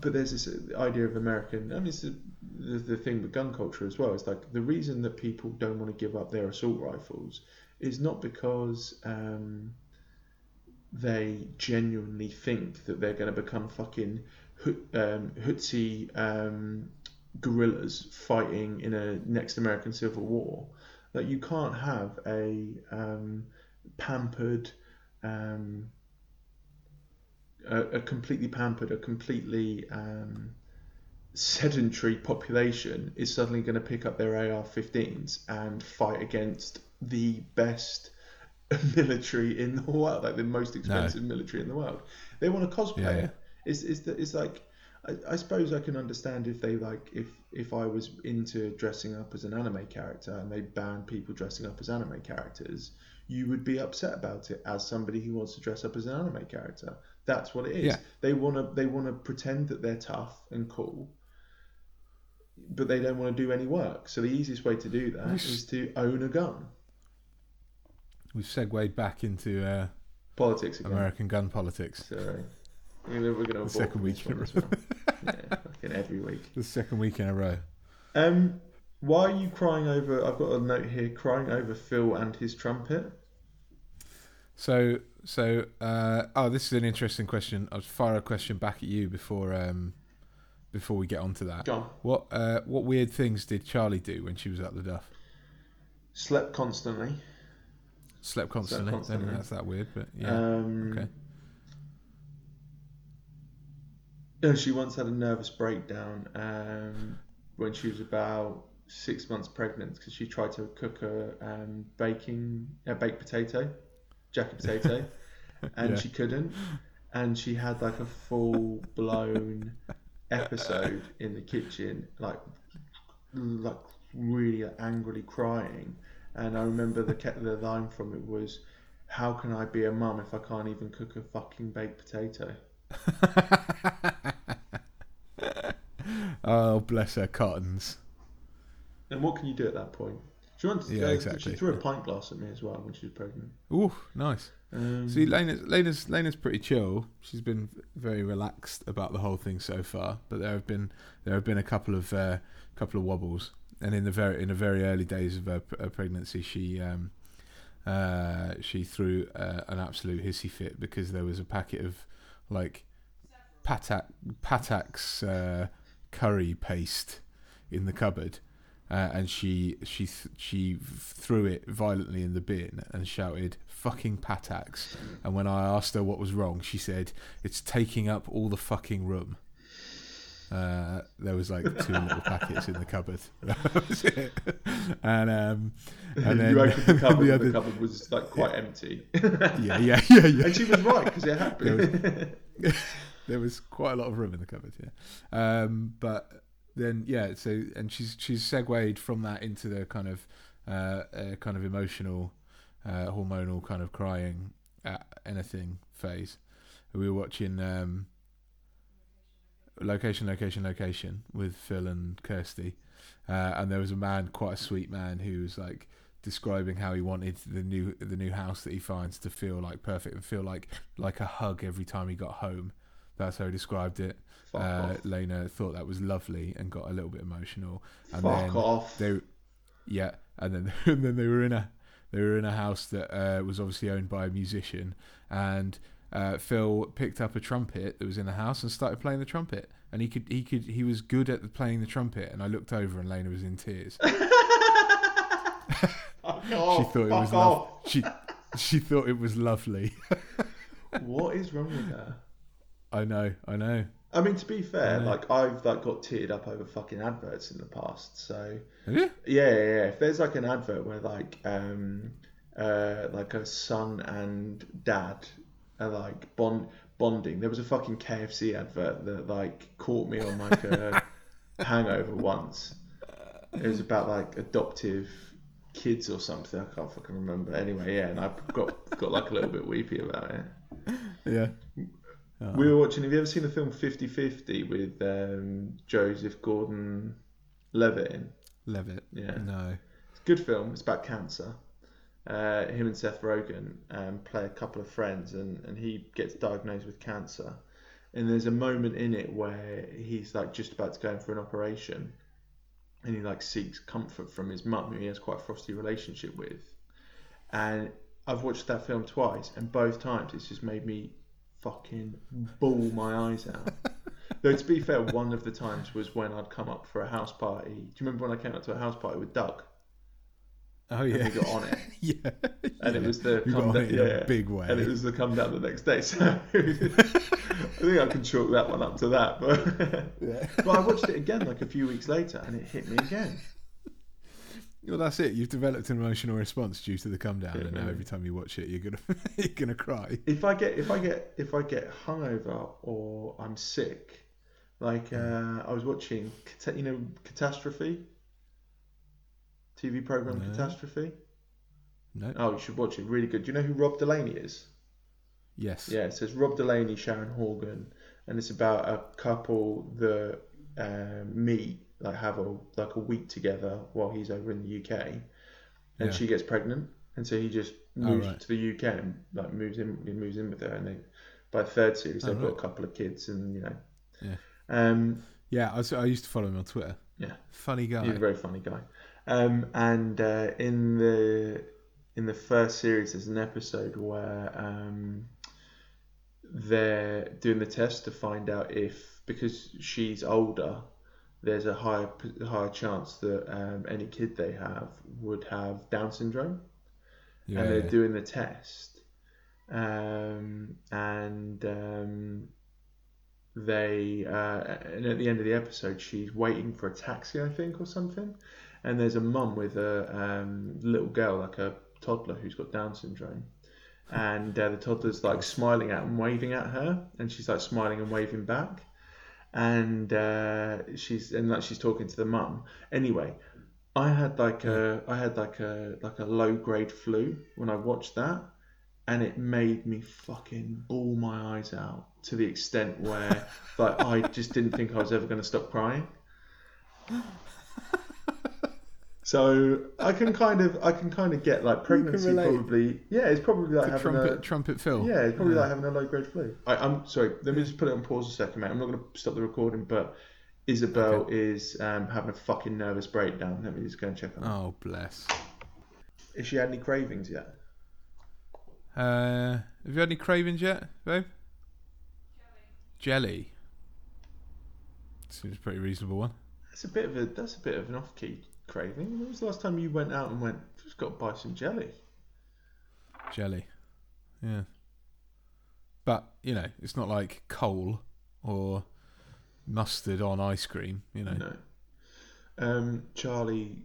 but there's this idea of American. I mean, it's the, the the thing with gun culture as well. It's like the reason that people don't want to give up their assault rifles is not because um, they genuinely think that they're going to become fucking um, hootsie um, guerrillas fighting in a next American Civil War. Like you can't have a um, pampered, um, a, a completely pampered, a completely um, sedentary population is suddenly going to pick up their AR-15s and fight against the best military in the world, like the most expensive military in the world. They want to cosplay Yeah, yeah. it. It's, it's, the, it's like I, I suppose I can understand if they like if if I was into dressing up as an anime character and they banned people dressing up as anime characters, you would be upset about it as somebody who wants to dress up as an anime character. That's what it is. Yeah. They want to they want to pretend that they're tough and cool, but they don't want to do any work. So the easiest way to do that is to own a gun. We've segued back into uh, Politics again. American gun politics. So we're gonna The second week in a as well. yeah, fucking every week. The second week in a row. Um, why are you crying over? I've got a note here, crying over Phil and his trumpet. So, so, uh, oh, this is an interesting question. I'll fire a question back at you before, um, before we get on to that. Go on. What, uh, what weird things did Charlie do when she was at the Duff? Slept constantly. Slept constantly. Don't constantly. that's that weird, but yeah. Um, okay. no, she once had a nervous breakdown um, when she was about six months pregnant because she tried to cook a um, baking a baked potato, jacket potato, and Yeah. she couldn't, and she had like a full blown episode in the kitchen, like like really angrily crying. And I remember the the line from it was, "How can I be a mum if I can't even cook a fucking baked potato?" oh, bless her cottons. And what can you do at that point? She wants, Yeah, uh, exactly. She threw a pint glass at me as well when she was pregnant. Ooh, nice. Um, See, Lena's, Lena's, Lena's pretty chill. She's been very relaxed about the whole thing so far, but there have been there have been a couple of uh, couple of wobbles. And in the very in the very early days of her, her pregnancy, she um, uh, she threw uh, an absolute hissy fit because there was a packet of like patak patak's uh, curry paste in the cupboard. Uh, and she she th- she threw it violently in the bin and shouted "fucking patak's." And when I asked her what was wrong, she said, "It's taking up all the fucking room." Uh, there was like two little packets in the cupboard. That was it. And um, and then you opened the cupboard, the and the cupboard was like quite empty. yeah, yeah, yeah, yeah. and she was right because it happened. there was quite a lot of room in the cupboard, yeah. Um, but then, yeah, so and she's she's segued from that into the kind of uh, uh, kind of emotional, uh, hormonal kind of crying at anything phase. We were watching um, location, location, location with Phil and Kirsty, uh, and there was a man, quite a sweet man, who was like describing how he wanted the new the new house that he finds to feel like perfect and feel like like a hug every time he got home. That's how he described it. Fuck Uh, off. Lena thought that was lovely and got a little bit emotional. And Fuck then off. they, yeah, and then and then they were in a they were in a house that uh, was obviously owned by a musician, and uh, Phil picked up a trumpet that was in the house and started playing the trumpet. And he could, he could, he was good at playing the trumpet. And I looked over, and Lena was in tears. Oh, she thought it was off. she she thought it was lovely. What is wrong with her? I know, I know. I mean, to be fair, Yeah. like I've like got teared up over fucking adverts in the past. So yeah, yeah, yeah. If there's like an advert where like um uh like a son and dad are like bond bonding, there was a fucking KFC advert that like caught me on like a hangover once. It was about like adoptive kids or something. I can't fucking remember. Anyway, yeah, and I got got like a little bit weepy about it. Yeah. We were watching. Have you ever seen the film 50-50 with um, Joseph Gordon-Levitt in? Levitt. Yeah, No. it's a good film. It's about cancer. Uh, him and Seth Rogen um, play a couple of friends, and, and he gets diagnosed with cancer. And there's a moment in it where he's like just about to go in for an operation, and he like seeks comfort from his mum, who he has quite a frosty relationship with. And I've watched that film twice, and both times it's just made me fucking bawl my eyes out. Though to be fair, one of the times was when I'd come up for a house party. Do you remember when I came up to a house party with Doug? Oh And yeah. we got on it, yeah. and it was the You got on down, it in yeah, a big way. and it was the come down the next day. So I think I can chalk that one up to that. But Yeah. but I watched it again like a few weeks later, and it hit me again. Well, that's it. You've developed an emotional response due to the come down, Yeah, and now really. every time you watch it, you're gonna you're gonna cry. If I get if I get if I get hungover or I'm sick, like uh, I was watching, you know, Catastrophe. TV program No. Catastrophe. No. Oh, you should watch it. Really good. Do you know who Rob Delaney is? Yes. Yeah, it says Rob Delaney, Sharon Horgan, and it's about a couple that um, meet, like have a like a week together while he's over in the UK, and Yeah. she gets pregnant, and so he just Oh, moves right. to the UK and like moves in, he moves in with her, and they by the third series Oh, they've got right. a couple of kids, and you know, Yeah. um, Yeah. I, was, I used to follow him on Twitter. Yeah. Funny guy. He's a very funny guy. Um, and uh, in the in the first series, there's an episode where um, they're doing the test to find out if because she's older, there's a higher higher chance that um, any kid they have would have Down syndrome, yeah. and they're doing the test, um, and um, they uh, and at the end of the episode she's waiting for a taxi I think or something and there's a mum with a um, little girl like a toddler who's got Down syndrome. And uh, the toddler's like smiling at and waving at her. And she's like smiling and waving back. And uh, she's and like she's talking to the mum. Anyway I had like a I had like a like a low grade flu when I watched that. And it made me fucking bawl my eyes out to the extent where like I just didn't think I was ever going to stop crying. So I can kind of I can kind of get like pregnancy probably yeah it's probably like having trumpet, a trumpet Phil. yeah it's probably like having a low grade flu. I, I'm sorry let me just put it on pause a second mate I'm not going to stop the recording but Isabel is um, having a fucking nervous breakdown. Let me just go and check on her. Oh bless. Has she had any cravings yet? Uh, have you had any cravings yet, babe? Jelly. Seems a pretty reasonable one. That's a bit of a that's a bit of an off key craving. When was the last time you went out and went just got to buy some jelly? Jelly. Yeah. But, you know, it's not like coal or mustard on ice cream, you know. No. Um, Charlie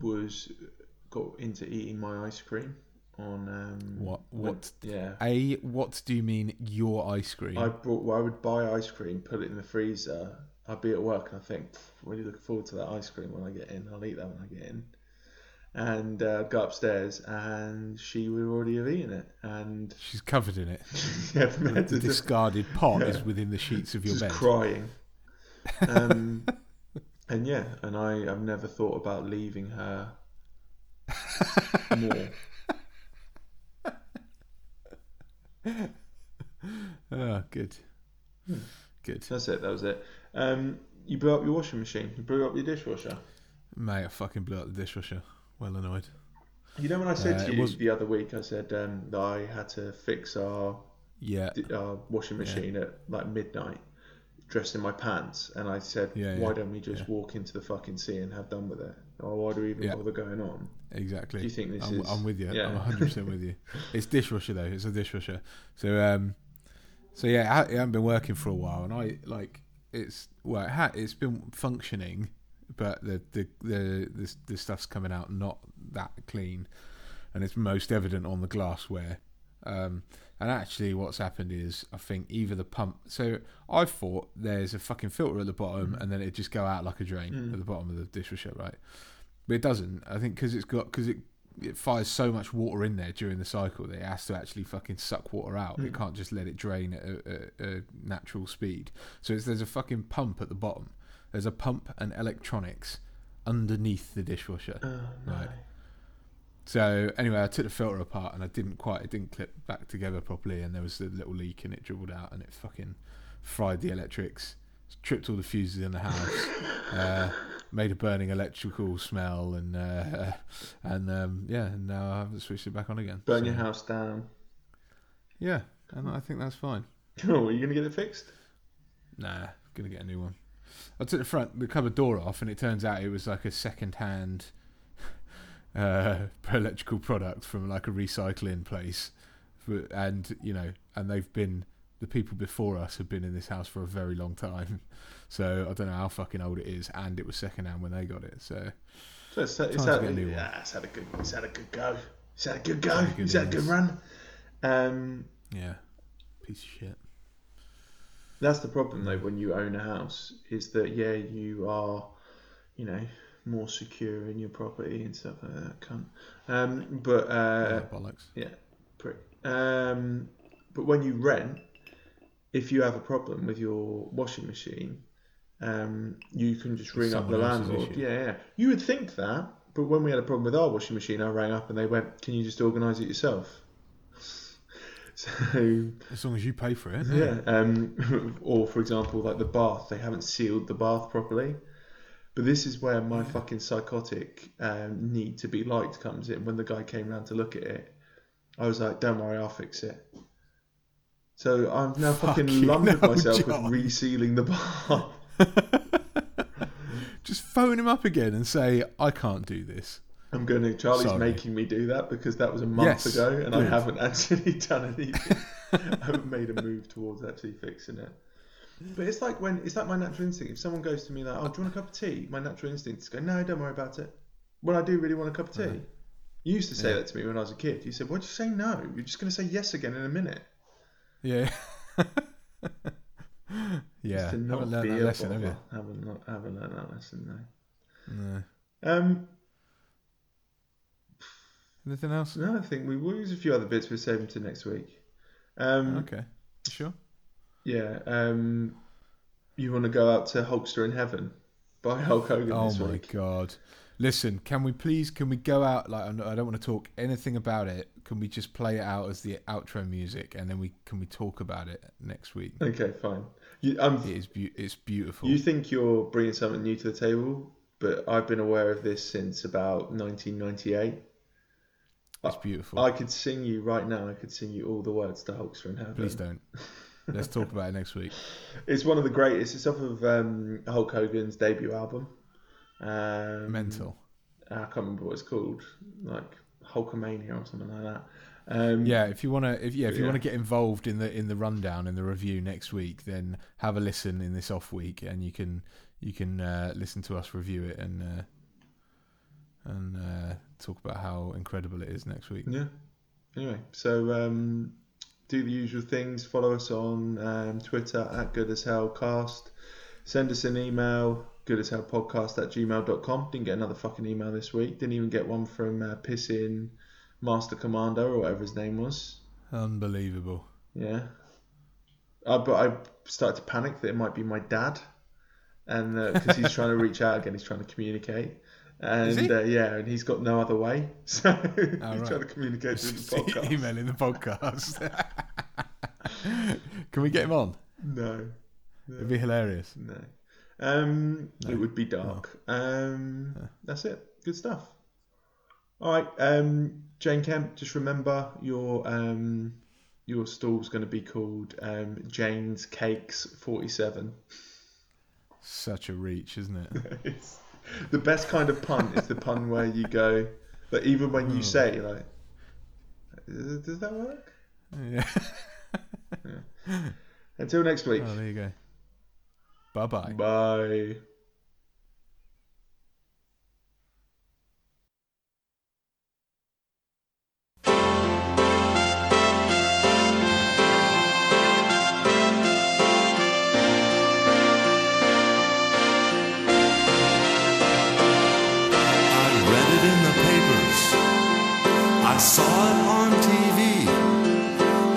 was got into eating my ice cream on um, What when- what yeah. A what do you mean your ice cream? I brought. Well, I would buy ice cream, put it in the freezer. I'd be at work and I think, really looking forward to that ice cream when I get in. I'll eat that when I get in. And uh, go upstairs, and she would already have eaten it. And She's covered in it. yeah, The, the discarded pot Yeah. is within the sheets of your just bed. crying. Um, and yeah, and I have never thought about leaving her more. Oh, good. Hmm. Good. That's it. That was it. Um, you blew up your washing machine. You blew up your dishwasher. Mate, I fucking blew up the dishwasher. Well annoyed. You know when I said Uh, to you was- the other week, I said um, that I had to fix our Yeah. our washing machine at like midnight, dressed in my pants, and I said, Yeah, "Why yeah, don't we just yeah. walk into the fucking sea and have done with it? Or why do we even Yeah. bother going on?" Exactly. Do you think this I'm, is? I'm with you. yeah. I'm 100 percent with you. It's dishwasher though. It's a dishwasher. So um, so yeah, it ha- it hasn't been working for a while, and I like it's well, it ha- it's been functioning, but the the the the, the stuff's coming out not that clean, and it's most evident on the glassware. Um, and actually, what's happened is I think either the pump. So I thought there's a fucking filter at the bottom, and then it just go out like a drain Mm. at the bottom of the dishwasher, right? But it doesn't. I think because it's got because it it fires so much water in there during the cycle that it has to actually fucking suck water out. It Mm. can't just let it drain at a, a, a natural speed. So it's, there's a fucking pump at the bottom. There's a pump and electronics underneath the dishwasher. Oh, no. Right. So anyway, I took the filter apart and I didn't quite, it didn't clip back together properly, and there was a little leak and it dribbled out and it fucking fried the electrics, tripped all the fuses in the house, uh, made a burning electrical smell, and uh, and um, yeah, and now I haven't switched it back on again. Burn So, your house down. Yeah, and I think that's fine. Oh, are you gonna get it fixed? Nah, gonna get a new one. I took the front, the cupboard door off, and it turns out it was like a second-hand uh, electrical product from like a recycling place, and you know, and they've been the people before us have been in this house for a very long time, so I don't know how fucking old it is, and it was second-hand when they got it. So So it's, it's, had, a yeah, it's had a good, it's had a good go. It's had a good go. Had a good It's had a good run. Um, yeah, piece of shit. that's the problem though when you own a house is that yeah you are, you know, more secure in your property and stuff like that. Cunt. Um, but uh, Yeah, bollocks. prick. Um, but when you rent, if you have a problem with your washing machine, um, you can just It's ring up the landlord. Yeah, yeah. You would think that, but when we had a problem with our washing machine, I rang up and they went, "Can you just organise it yourself?" So As long as you pay for it. yeah. Um, or for example, like the bath, they haven't sealed the bath properly. But this is where my fucking psychotic um, need to be liked comes in. When the guy came round to look at it, I was like, "Don't worry, I'll fix it." So I'm now fucking Fucking lumbered hell, myself John. with resealing the bar. Just phone him up again and say, I can't do this. I'm going to. Charlie's Sorry. making me do that because that was a month Yes, ago, and I haven't actually done anything. I haven't made a move towards actually fixing it. But it's like when it's like my natural instinct. If someone goes to me like, "Oh, do you want a cup of tea?" My natural instinct is go, "No, don't worry about it." When I do really want a cup of tea, Uh-huh. you used to say Yeah. that to me when I was a kid. You said, "Why'd you say no? You're just going to say yes again in a minute." Yeah. yeah. Just to Haven't learned that lesson, have you? bother. Haven't not, haven't learned that lesson. No. No. Um, Anything else? no, I think we will use a few other bits. We're saving to next week. Um, Okay. Sure. Yeah. Um, you want to go out to Hulkster in Heaven by Hulk Hogan Oh this my god. Listen, can we please? Can we go out? Like, I don't want to talk anything about it. Can we just play it out as the outro music, and then we can we talk about it next week? Okay, fine. You, um, It is be- It's beautiful. you think you're bringing something new to the table, but I've been aware of this since about 1998. it's beautiful. I could sing you right now. I could sing you all the words to Hulkster in Heaven. Please don't. Let's talk about it next week. It's one of the greatest. It's off of um, Hulk Hogan's debut album. Um, Mental. I can't remember what it's called, like Hulkamania or something like that. Um, Yeah, if you want to, if yeah, if you Yeah. want to get involved in the in the rundown in the review next week, then have a listen in this off week, and you can you can uh, listen to us review it and uh, and uh, talk about how incredible it is next week. Yeah. Anyway, so um, do the usual things. Follow us on um, Twitter at Good as Hell Cast. Send us an email, good as hell podcast at gmail.com. Didn't get another fucking email this week. Didn't even get one from uh, Pissing Master Commander or whatever his name was. Unbelievable. Yeah. Uh, but I started to panic that it might be my dad. And because he's trying to reach out again, he's trying to communicate. And Uh, yeah, and he's got no other way. So he's right. trying to communicate through the podcast. Emailing the podcast. can we get him on? No. It'd be hilarious. No. Um, No. It would be dark. Um, Yeah. That's it. Good stuff. All right. Um, Jane Kemp, just remember your um, your stall's going to be called um, Jane's Cakes 47. Such a reach, isn't it? it's, the best kind of pun is the pun where you go, like even when you Oh. say like, "Does does that work? yeah. Until next week. Oh, there you go. Bye bye. Bye. I read it in the papers. I saw it on TV.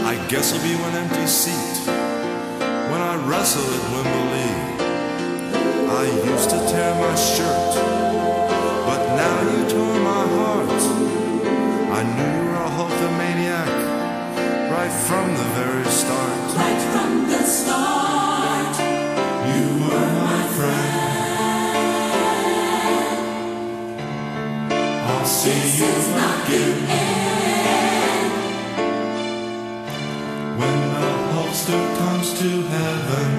I guess it'll be one empty seat when I wrestle at Wembley. I used to tear my shirt, but now you tore my heart. I knew you were a Hulkamaniac right from the very start. Right from the start, You were my friend. I'll see you again when the Hulkster comes to heaven,